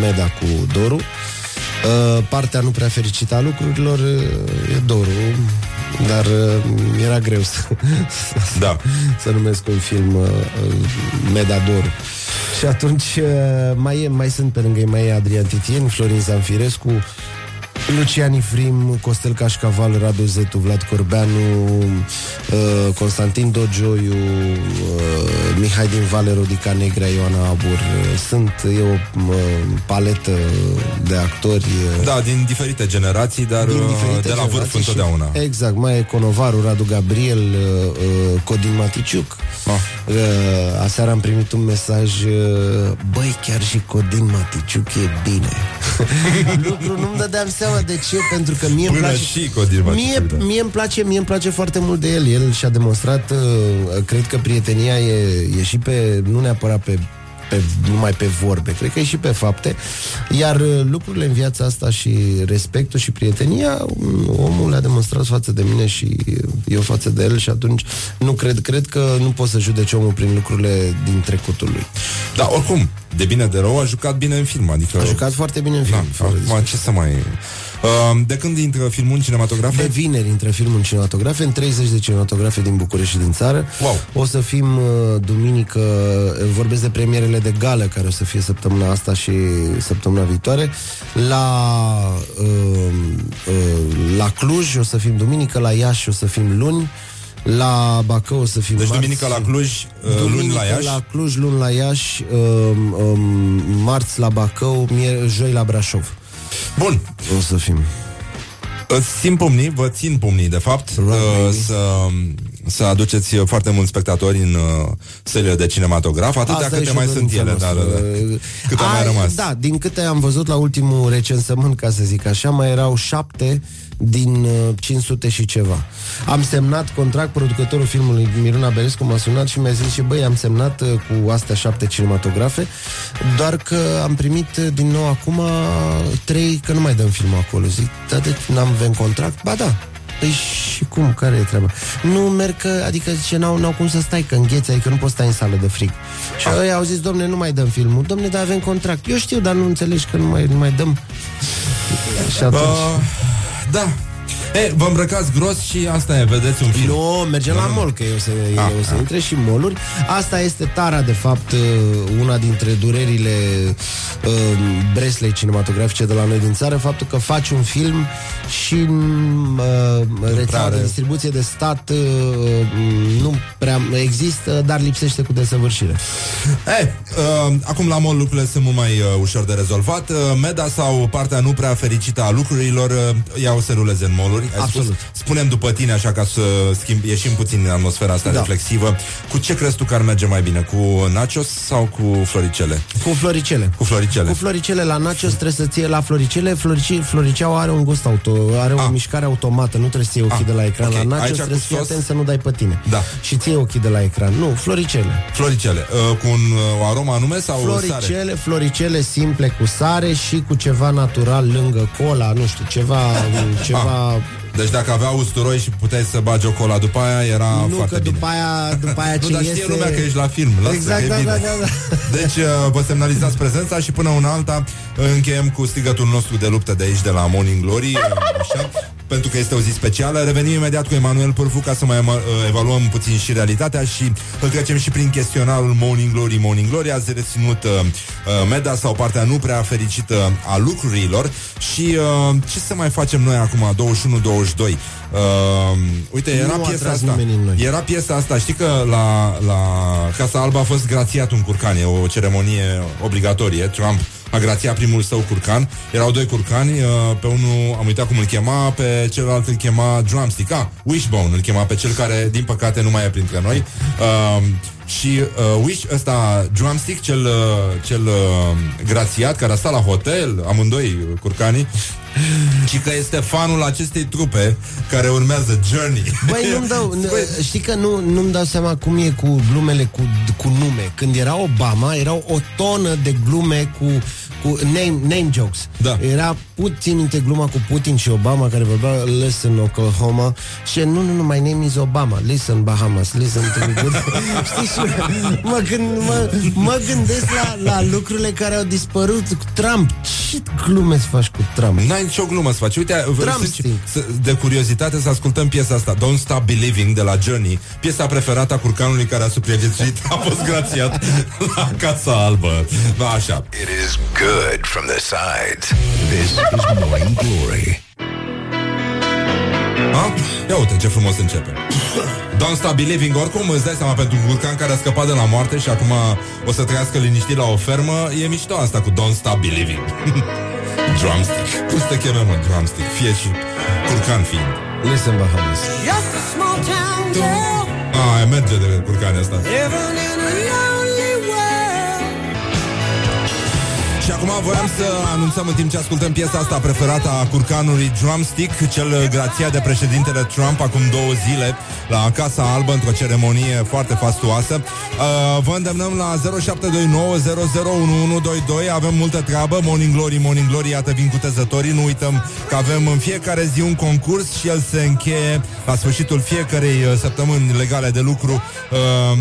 Meda cu Doru. Uh, partea nu prea fericită a lucrurilor uh, e Doru, dar uh, era greu să, da. să numesc un film uh, uh, Meda Doru. Și atunci uh, mai, e, mai sunt pe lângă ei, mai e Adrian Titien, Florin Zanfirescu, Lucian Ifrim, Costel Cașcaval, Radu Zetu, Vlad Corbeanu, uh, Constantin Dogioiu, uh, Mihai din Vale, Rodica Negra, Ioana Abur. Uh, Sunt e o uh, paletă de actori uh, Da, din diferite generații, dar din uh, diferite de la vârf generații și- întotdeauna. Exact, mai e Conovaru, Radu Gabriel, uh, uh, Codin Maticiuc. Ah. Uh, aseară am primit un mesaj uh, Băi, chiar și Codin Maticiuc e bine Lucru nu-mi dădeam seama de ce Pentru că mie îmi Până place și Codin Maticiuc, mie, da. mie îmi place, mie îmi place foarte mult de el El și-a demonstrat uh, Cred că prietenia e, e și pe Nu neapărat pe pe, numai pe vorbe, cred că e și pe fapte Iar uh, lucrurile în viața asta Și respectul și prietenia um, Omul le-a demonstrat față de mine Și eu față de el Și atunci nu cred, cred că nu poți să judeci omul Prin lucrurile din trecutul lui Da, oricum, de bine de rău, a jucat bine în film. Adică... A jucat foarte bine în film Da, fără acum, ce să mai... Uh, de când intră filmul în cinematografe? De vineri intră filmul în cinematografe, în 30 de cinematografe din București și din țară. Wow. O să fim uh, duminică, uh, vorbesc de premierele de gală care o să fie săptămâna asta și săptămâna viitoare. La, uh, uh, la Cluj o să fim duminică, la Iași o să fim luni. La Bacău o să fim Deci marți. duminică la Cluj, uh, luni Duminică la Iași. la Cluj, luni la Iași, um, um, marți la Bacău, mier- joi la Brașov. Bun. O să fim. Îți țin pumnii, vă țin pumnii, de fapt, uh, să, să aduceți foarte mulți spectatori în uh, sălile de cinematograf, atâtea Asta e câte și mai sunt dorința ele, dar noastră. uh, câte au mai Ai- rămas. Da, din câte am văzut la ultimul recensământ, ca să zic așa, mai erau șapte din uh, 500 și ceva. Am semnat contract, producătorul filmului Miruna Berescu m-a sunat și mi-a zis și băi, am semnat uh, cu astea șapte cinematografe, doar că am primit uh, din nou acum trei, că nu mai dăm filmul acolo. Zic, da, deci n-am avem contract? Ba da, Păi și cum? Care e treaba? Nu merg că, adică ce n-au, n-au cum să stai, că îngheți, adică nu poți stai în sală de frig. Și ei au zis, domne, nu mai dăm filmul. Domne, dar avem contract. Eu știu, dar nu înțelegi că nu mai, nu mai dăm. Și atunci... Uh, da. E, vă îmbrăcați gros și asta e, vedeți un film. Nu, mergem la mall, că eu să, Ah, eu să intre și moluri. Asta este tara, de fapt, uh, una dintre durerile uh, Breslei cinematografice de la noi din țară, faptul că faci un film și uh, rețeaua de are. distribuție de stat uh, nu prea există, dar lipsește cu desăvârșire. E, uh, acum la mall lucrurile sunt mult mai uh, ușor de rezolvat. Uh, Meda sau partea nu prea fericită a lucrurilor uh, iau să ruleze în mall Absolut. Spunem după tine, așa ca să schimb, ieșim puțin din atmosfera asta Da. reflexivă. Cu ce crezi tu că ar merge mai bine? Cu nachos sau cu floricele? Cu floricele. Cu floricele. Cu floricele la nachos trebuie să ție la floricele. Florici, floriceaua are un gust auto, are o mișcare automată, nu trebuie să ții ochii Ah, de la ecran. ok. La nachos Aici trebuie cu să fii sos? atent să nu dai pe tine. Da. Și ții ochii de la ecran. Nu, floricele. Floricele. Uh, cu un, uh, o aromă anume sau sare? Floricele, floricele simple cu sare și cu ceva natural lângă cola, nu știu, ceva, ceva Deci dacă avea usturoi și puteai să bagi o cola după aia, era nu foarte că bine. după aia, după aia nu, ce dar iese... știe lumea că ești la film. Lasă, exact, că e da, bine. da, da, da. Deci uh, vă semnalizați prezența și până una alta uh, încheiem cu strigătul nostru de luptă de aici, de la Morning Glory, uh, așa, pentru că este o zi specială. Revenim imediat cu Emanuel Pârfu ca să mai uh, evaluăm puțin și realitatea și îl trecem și prin chestionarul Morning Glory, Morning Glory. Ați reținut uh, uh, meda sau partea nu prea fericită a lucrurilor și uh, ce să mai facem noi acum, 21-22? Uh, uite, era Nu a piesa tras asta. nimeni în noi. Era piesa asta, știi că la, la Casa Albă a fost grațiat un curcan, e o ceremonie obligatorie. Trump a grațiat primul său curcan. Erau doi curcani, uh, pe unul am uitat cum îl chema, pe celălalt îl chema Drumstick. Ah, Wishbone îl chema pe cel care, din păcate, nu mai e printre noi. Uh, și uh, Wish, ăsta Drumstick, cel, uh, cel uh, grațiat, care a stat la hotel, amândoi uh, curcanii, și că este fanul acestei trupe care urmează Journey. Băi, nu-mi dau, n- știi că nu, nu-mi dau seama cum e cu glumele cu, cu nume. Când era Obama, erau o tonă de glume cu, cu name, name jokes. Da. Era puțin minte gluma cu Putin și Obama care vorbea Listen Oklahoma și nu, nu, nu, my name is Obama. Listen Bahamas, listen to me good. Știi și mă, gând, mă, mă gândesc la, la lucrurile care au dispărut cu Trump. Ce glume să faci cu Trump? N-ai nicio glumă să faci. Uite, Drumstick. să- de curiozitate să ascultăm piesa asta, Don't Stop Believing de la Journey, piesa preferată a curcanului care a supraviețuit, a fost grațiat la Casa Albă. Da, așa. It is good from the sides. This is Morning Glory. Ha? Ia uite ce frumos începe. Don't Stop Believing, oricum îți dai seama pentru un curcan care a scăpat de la moarte și acum o să trăiască liniștit la o fermă, e mișto asta cu Don't Stop Believing. drumstick. Cum să te cheme, mă, drumstick? Fie și curcan fiind. Listen Bahamas. Just a small town girl Ah, merge de curcane asta. living in a Și acum voiam să anunțăm în timp ce ascultăm piesa asta preferată a curcanului Drumstick, cel grațiat de președintele Trump acum două zile la Casa Albă într-o ceremonie foarte fastuoasă. Uh, vă îndemnăm la 0729001122, avem multă treabă, Morning Glory, Morning Glory, iată vin cu tezătorii, nu uităm că avem în fiecare zi un concurs și el se încheie la sfârșitul fiecarei uh, săptămâni legale de lucru. Uh,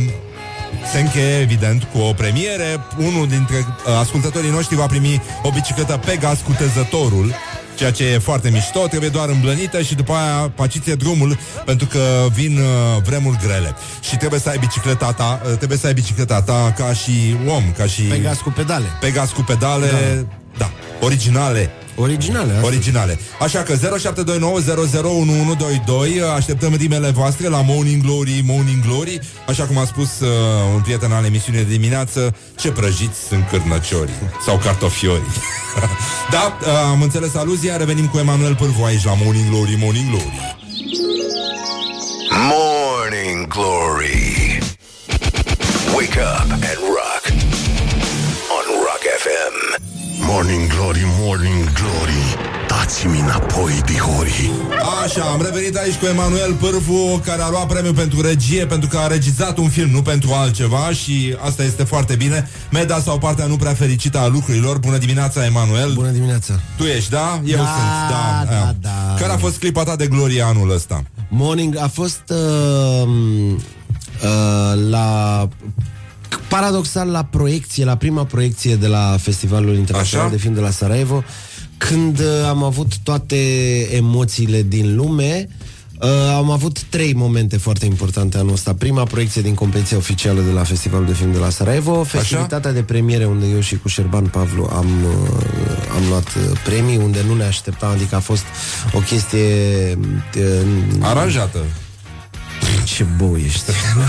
se încheie, evident, cu o premiere. Unul dintre uh, ascultătorii noștri va primi o bicicletă Pegas cu tezătorul, ceea ce e foarte mișto, trebuie doar îmblănită și după aia paciție drumul, pentru că vin uh, vremuri grele. Și trebuie să ai bicicleta ta, uh, trebuie să ai bicicleta ta ca și om, ca și... Pegas cu pedale. Pegas cu pedale, da, da originale. Originale, asta. Originale. Așa că 0729001122 Așteptăm rimele voastre la Morning Glory, Morning Glory Așa cum a spus uh, un prieten al emisiunii de dimineață Ce prăjiți sunt cârnăciorii Sau cartofiorii Da, uh, am înțeles aluzia Revenim cu Emanuel Pârvu aici la Morning Glory, Morning Glory Morning Glory. Wake up and rock on Rock FM. Morning Glory, Morning Glory Dați-mi înapoi, dihori Așa, am revenit aici cu Emanuel Pârvu Care a luat premiul pentru regie Pentru că a regizat un film, nu pentru altceva Și asta este foarte bine Meda sau partea nu prea fericită a lucrurilor Bună dimineața, Emanuel Bună dimineața. Tu ești, da? Eu Da, sunt, da, da, aia. da. Care a fost clipa ta de glorie anul ăsta? Morning a fost uh, uh, la paradoxal la proiecție, la prima proiecție de la Festivalul Internațional Așa? de Film de la Sarajevo, când uh, am avut toate emoțiile din lume. Uh, am avut trei momente foarte importante anul ăsta. Prima proiecție din competiția oficială de la Festivalul de Film de la Sarajevo, festivitatea de premiere unde eu și cu Șerban Pavlu am, uh, am luat uh, premii, unde nu ne așteptam, adică a fost o chestie uh, Aranjată. Ce bou ești. Nu.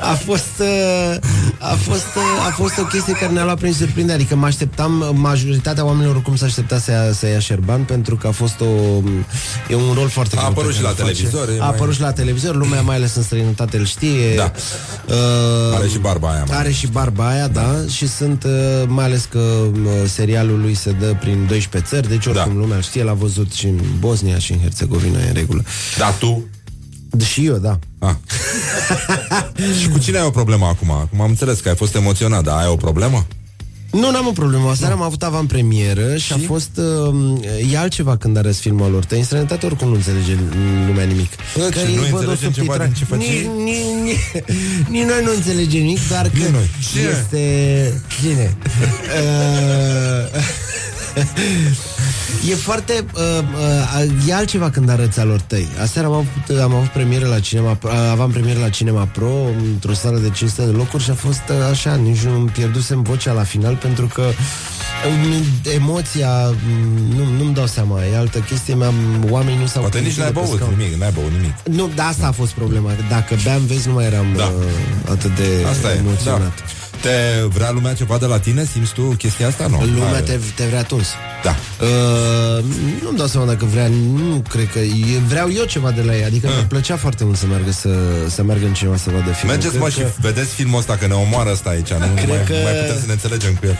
a fost uh, a fost uh, a fost o chestie care ne-a luat prin surprindere. Adică mă așteptam majoritatea oamenilor oricum s-a aștepta să ia, să ia Șerban pentru că a fost o e un rol foarte A greu pe apărut și care la îl face. televizor, e A mai- apărut și la televizor, lumea mai ales în străinătate îl știe. Da. Uh, Are și barba aia, mă. are și barba aia, da, și sunt, uh, mai ales că uh, serialul lui se dă prin 12 țări, deci oricum Da. lumea îl știe, l-a văzut și în Bosnia și în Herțegovina, e în regulă. Da, tu? Și eu, da. Ah. și cu cine ai o problemă acum? Acum am înțeles că ai fost emoționat, dar ai o problemă? Nu, n-am o problemă. Aseară am avut avantpremieră și, și a fost... Uh, e altceva când arăți filmul lor. Te în străinătate oricum nu înțelege lumea nimic. Bă, ce, ei nu văd o înțelegem ceva subtitra- din ce faci Nici, ei? nici, nici, nici noi nu înțelegem nimic, doar că noi. Cine? este... Cine? uh, E foarte... Uh, uh, e altceva când arăți alor tăi. Aseară am avut, am avut premieră la Cinema Pro, aveam premieră la Cinema Pro într-o sală de 500 de locuri și a fost uh, așa, nici nu îmi pierdusem vocea la final pentru că um, emoția um, nu, nu-mi dau seama, e altă chestie, mi-am, oamenii nu s-au Poate nici plimtit n-ai de pe băut scaun. nimic, n-ai băut nimic. Nu, dar asta a fost problema. Dacă beam, vezi, nu mai eram Da. uh, atât de Asta e, emoționat. da. Te vrea lumea ceva de la tine? Simți tu chestia asta? Nu. Lumea Hai. te, te vrea tuns. Da. Uh, nu-mi dau seama dacă vrea, nu cred că... e- Vreau eu ceva de la ei, adică mi plăcea foarte mult să meargă să, să meargă în cineva să vadă filmul. Mergeți, Cred mă, și că- vedeți filmul ăsta, că ne omoară ăsta aici. Nu Cred mai, că- mai putem să ne înțelegem cu el.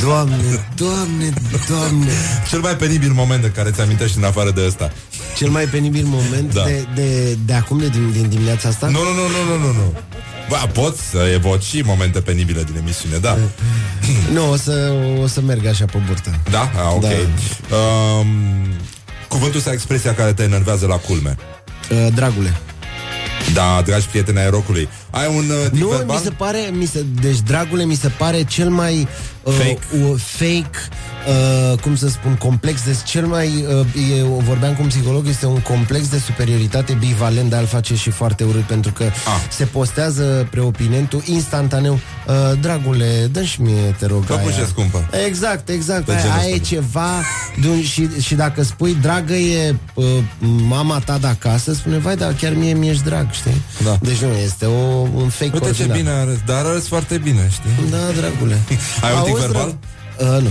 Doamne, doamne, doamne Cel mai penibil moment de care ți amintești în afară de ăsta. Cel mai penibil moment Da. de, de, de acum, de din, din dimineața asta? Nu, nu, nu, nu, nu, nu, nu. Ba, poți să evoci și momente penibile din emisiune, da. Nu, o să, o să merg așa pe burtă Da? Ah, ok. Da. Um, cuvântul sau expresia care te enervează la culme. uh, Dragule Da, dragi prieteni ai rocului. Ai un uh, tic Nu, verbal? mi se pare, mi se, deci dragule mi se pare cel mai uh, Fake. uh, fake uh, cum să spun, complex, deci cel mai, uh, e, vorbeam cu un psiholog, este un complex de superioritate bivalent, de a-l face și foarte urât, pentru că Ah. se postează preopinentul instantaneu. Uh, dragule, dă și mie, te rog, Păpușe aia. scumpă. Exact, exact. De Aia, genul aia e ăsta. ceva de un, și, și dacă spui dragă e uh, mama ta de acasă, spune, vai, dar chiar mie mi-ești drag, știi? Da. Deci nu, este o, un fake Uite ce original. bine arăți, dar arăți foarte bine, știi? Da, dragule. Ai un tic Auzi, verbal? drag- Uh, nu.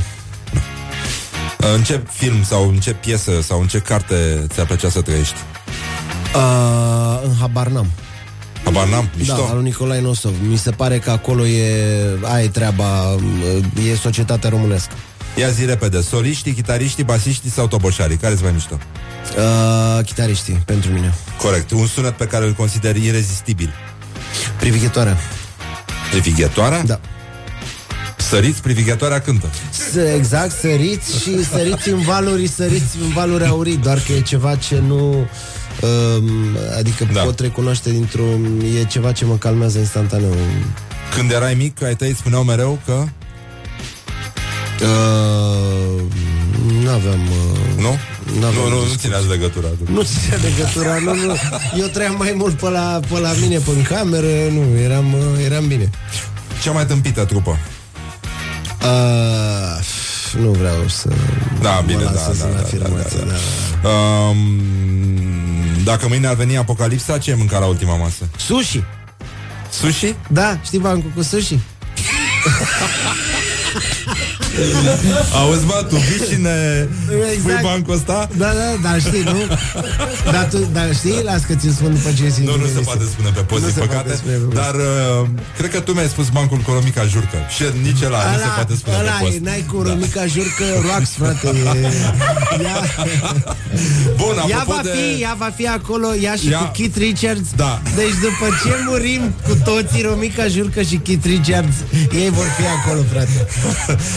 Uh, În ce film sau în ce piesă sau în ce carte ți-ar plăcea să trăiești? Uh, în habar n-am. Habar n-am, mișto. Da, al lui Nicolae Nosov. Mi se pare că acolo e, aia e treaba, uh, e societatea românească. Ia zi repede, soliștii, chitariștii, basiștii sau toboșarii? Care-ți mai mișto? Uh, chitariștii, pentru mine. Corect, un sunet pe care îl consideri irezistibil. Privighetoarea. Privighetoarea? Da. Săriți, privighetoarea cântă. S- Exact, săriți și săriți în valuri, săriți în valuri aurii, doar că e ceva ce nu... Um, adică Da. da. pot recunoaște dintr-un... E ceva ce mă calmează instantaneu. Când erai mic, ai tăi spuneau mereu că... Uh, n-aveam... Uh, Nu? N-aveam Nu, nu, nu discuții. țineați legătura. Nu ținea legătura, nu, nu. Eu trăiam mai mult pe la, pe la mine, pe în cameră, nu, eram, uh, eram bine. Cea mai tâmpită trupă. Uh, nu vreau să Da, mă bine, da, lansez da, în da, da, afirmații, da, da. Um, dacă mâine ar veni apocalipsa, ce ai mâncat la ultima masă? Sushi! Sushi? Da, știi bancul cu sushi? Auzi, mă, tu vii și ne Exact. pui bancul ăsta? Da, da, dar știi, nu? Dar tu, dar știi, las că ți-l spun după ce ți Nu, nu se poate spune pe post, Nu din se păcate poate spune pe post. Dar uh, cred că tu mi-ai spus bancul cu Romica Jurcă Și nici ăla nu se poate spune ăla pe post e, n-ai cu Romica Jurcă Rocks, frate e, ea, Bun, ea, apropo va de... fi, ea va fi acolo Ea și Ea- cu Keith Richards Da. Deci după ce murim cu toții Romica Jurcă și Keith Richards Ei vor fi acolo, frate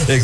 Exact,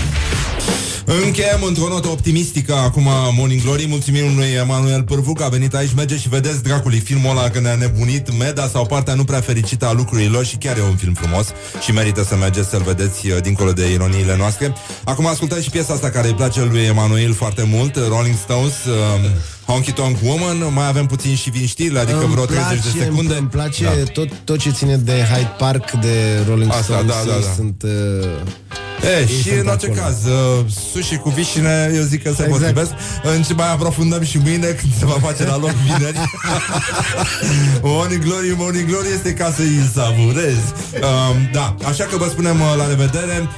Încheiem într-o notă optimistică Acum Morning Glory. Mulțumim lui Emanuel Pârvu că a venit aici. Merge și vedeți dracului filmul ăla Când ne-a nebunit Meda sau partea nu prea fericită a lucrurilor Și chiar e un film frumos Și merită să mergeți să-l vedeți uh, Dincolo de ironiile noastre. Acum ascultați și piesa asta care îi place lui Emanuel foarte mult Rolling Stones uh, Honky Tonk Woman. Mai avem puțin și vin știri Adică Îmi vreo 30 de place, secunde. Îmi place Da. tot, tot ce ține de Hyde Park De Rolling Asta, Stones da, da, da. Sunt uh, E, Ei și sunt în orice acolo. caz, uh, sushi cu vișine, eu zic că se Exact. potrivesc. În ce mai aprofundăm și mâine, când se va face la loc vineri. morning Glory, Morning Glory este ca să îi savurezi. Um, da, așa că vă spunem uh, la revedere.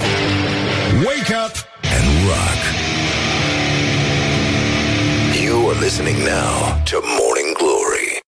Wake up and rock. You are listening now to Morning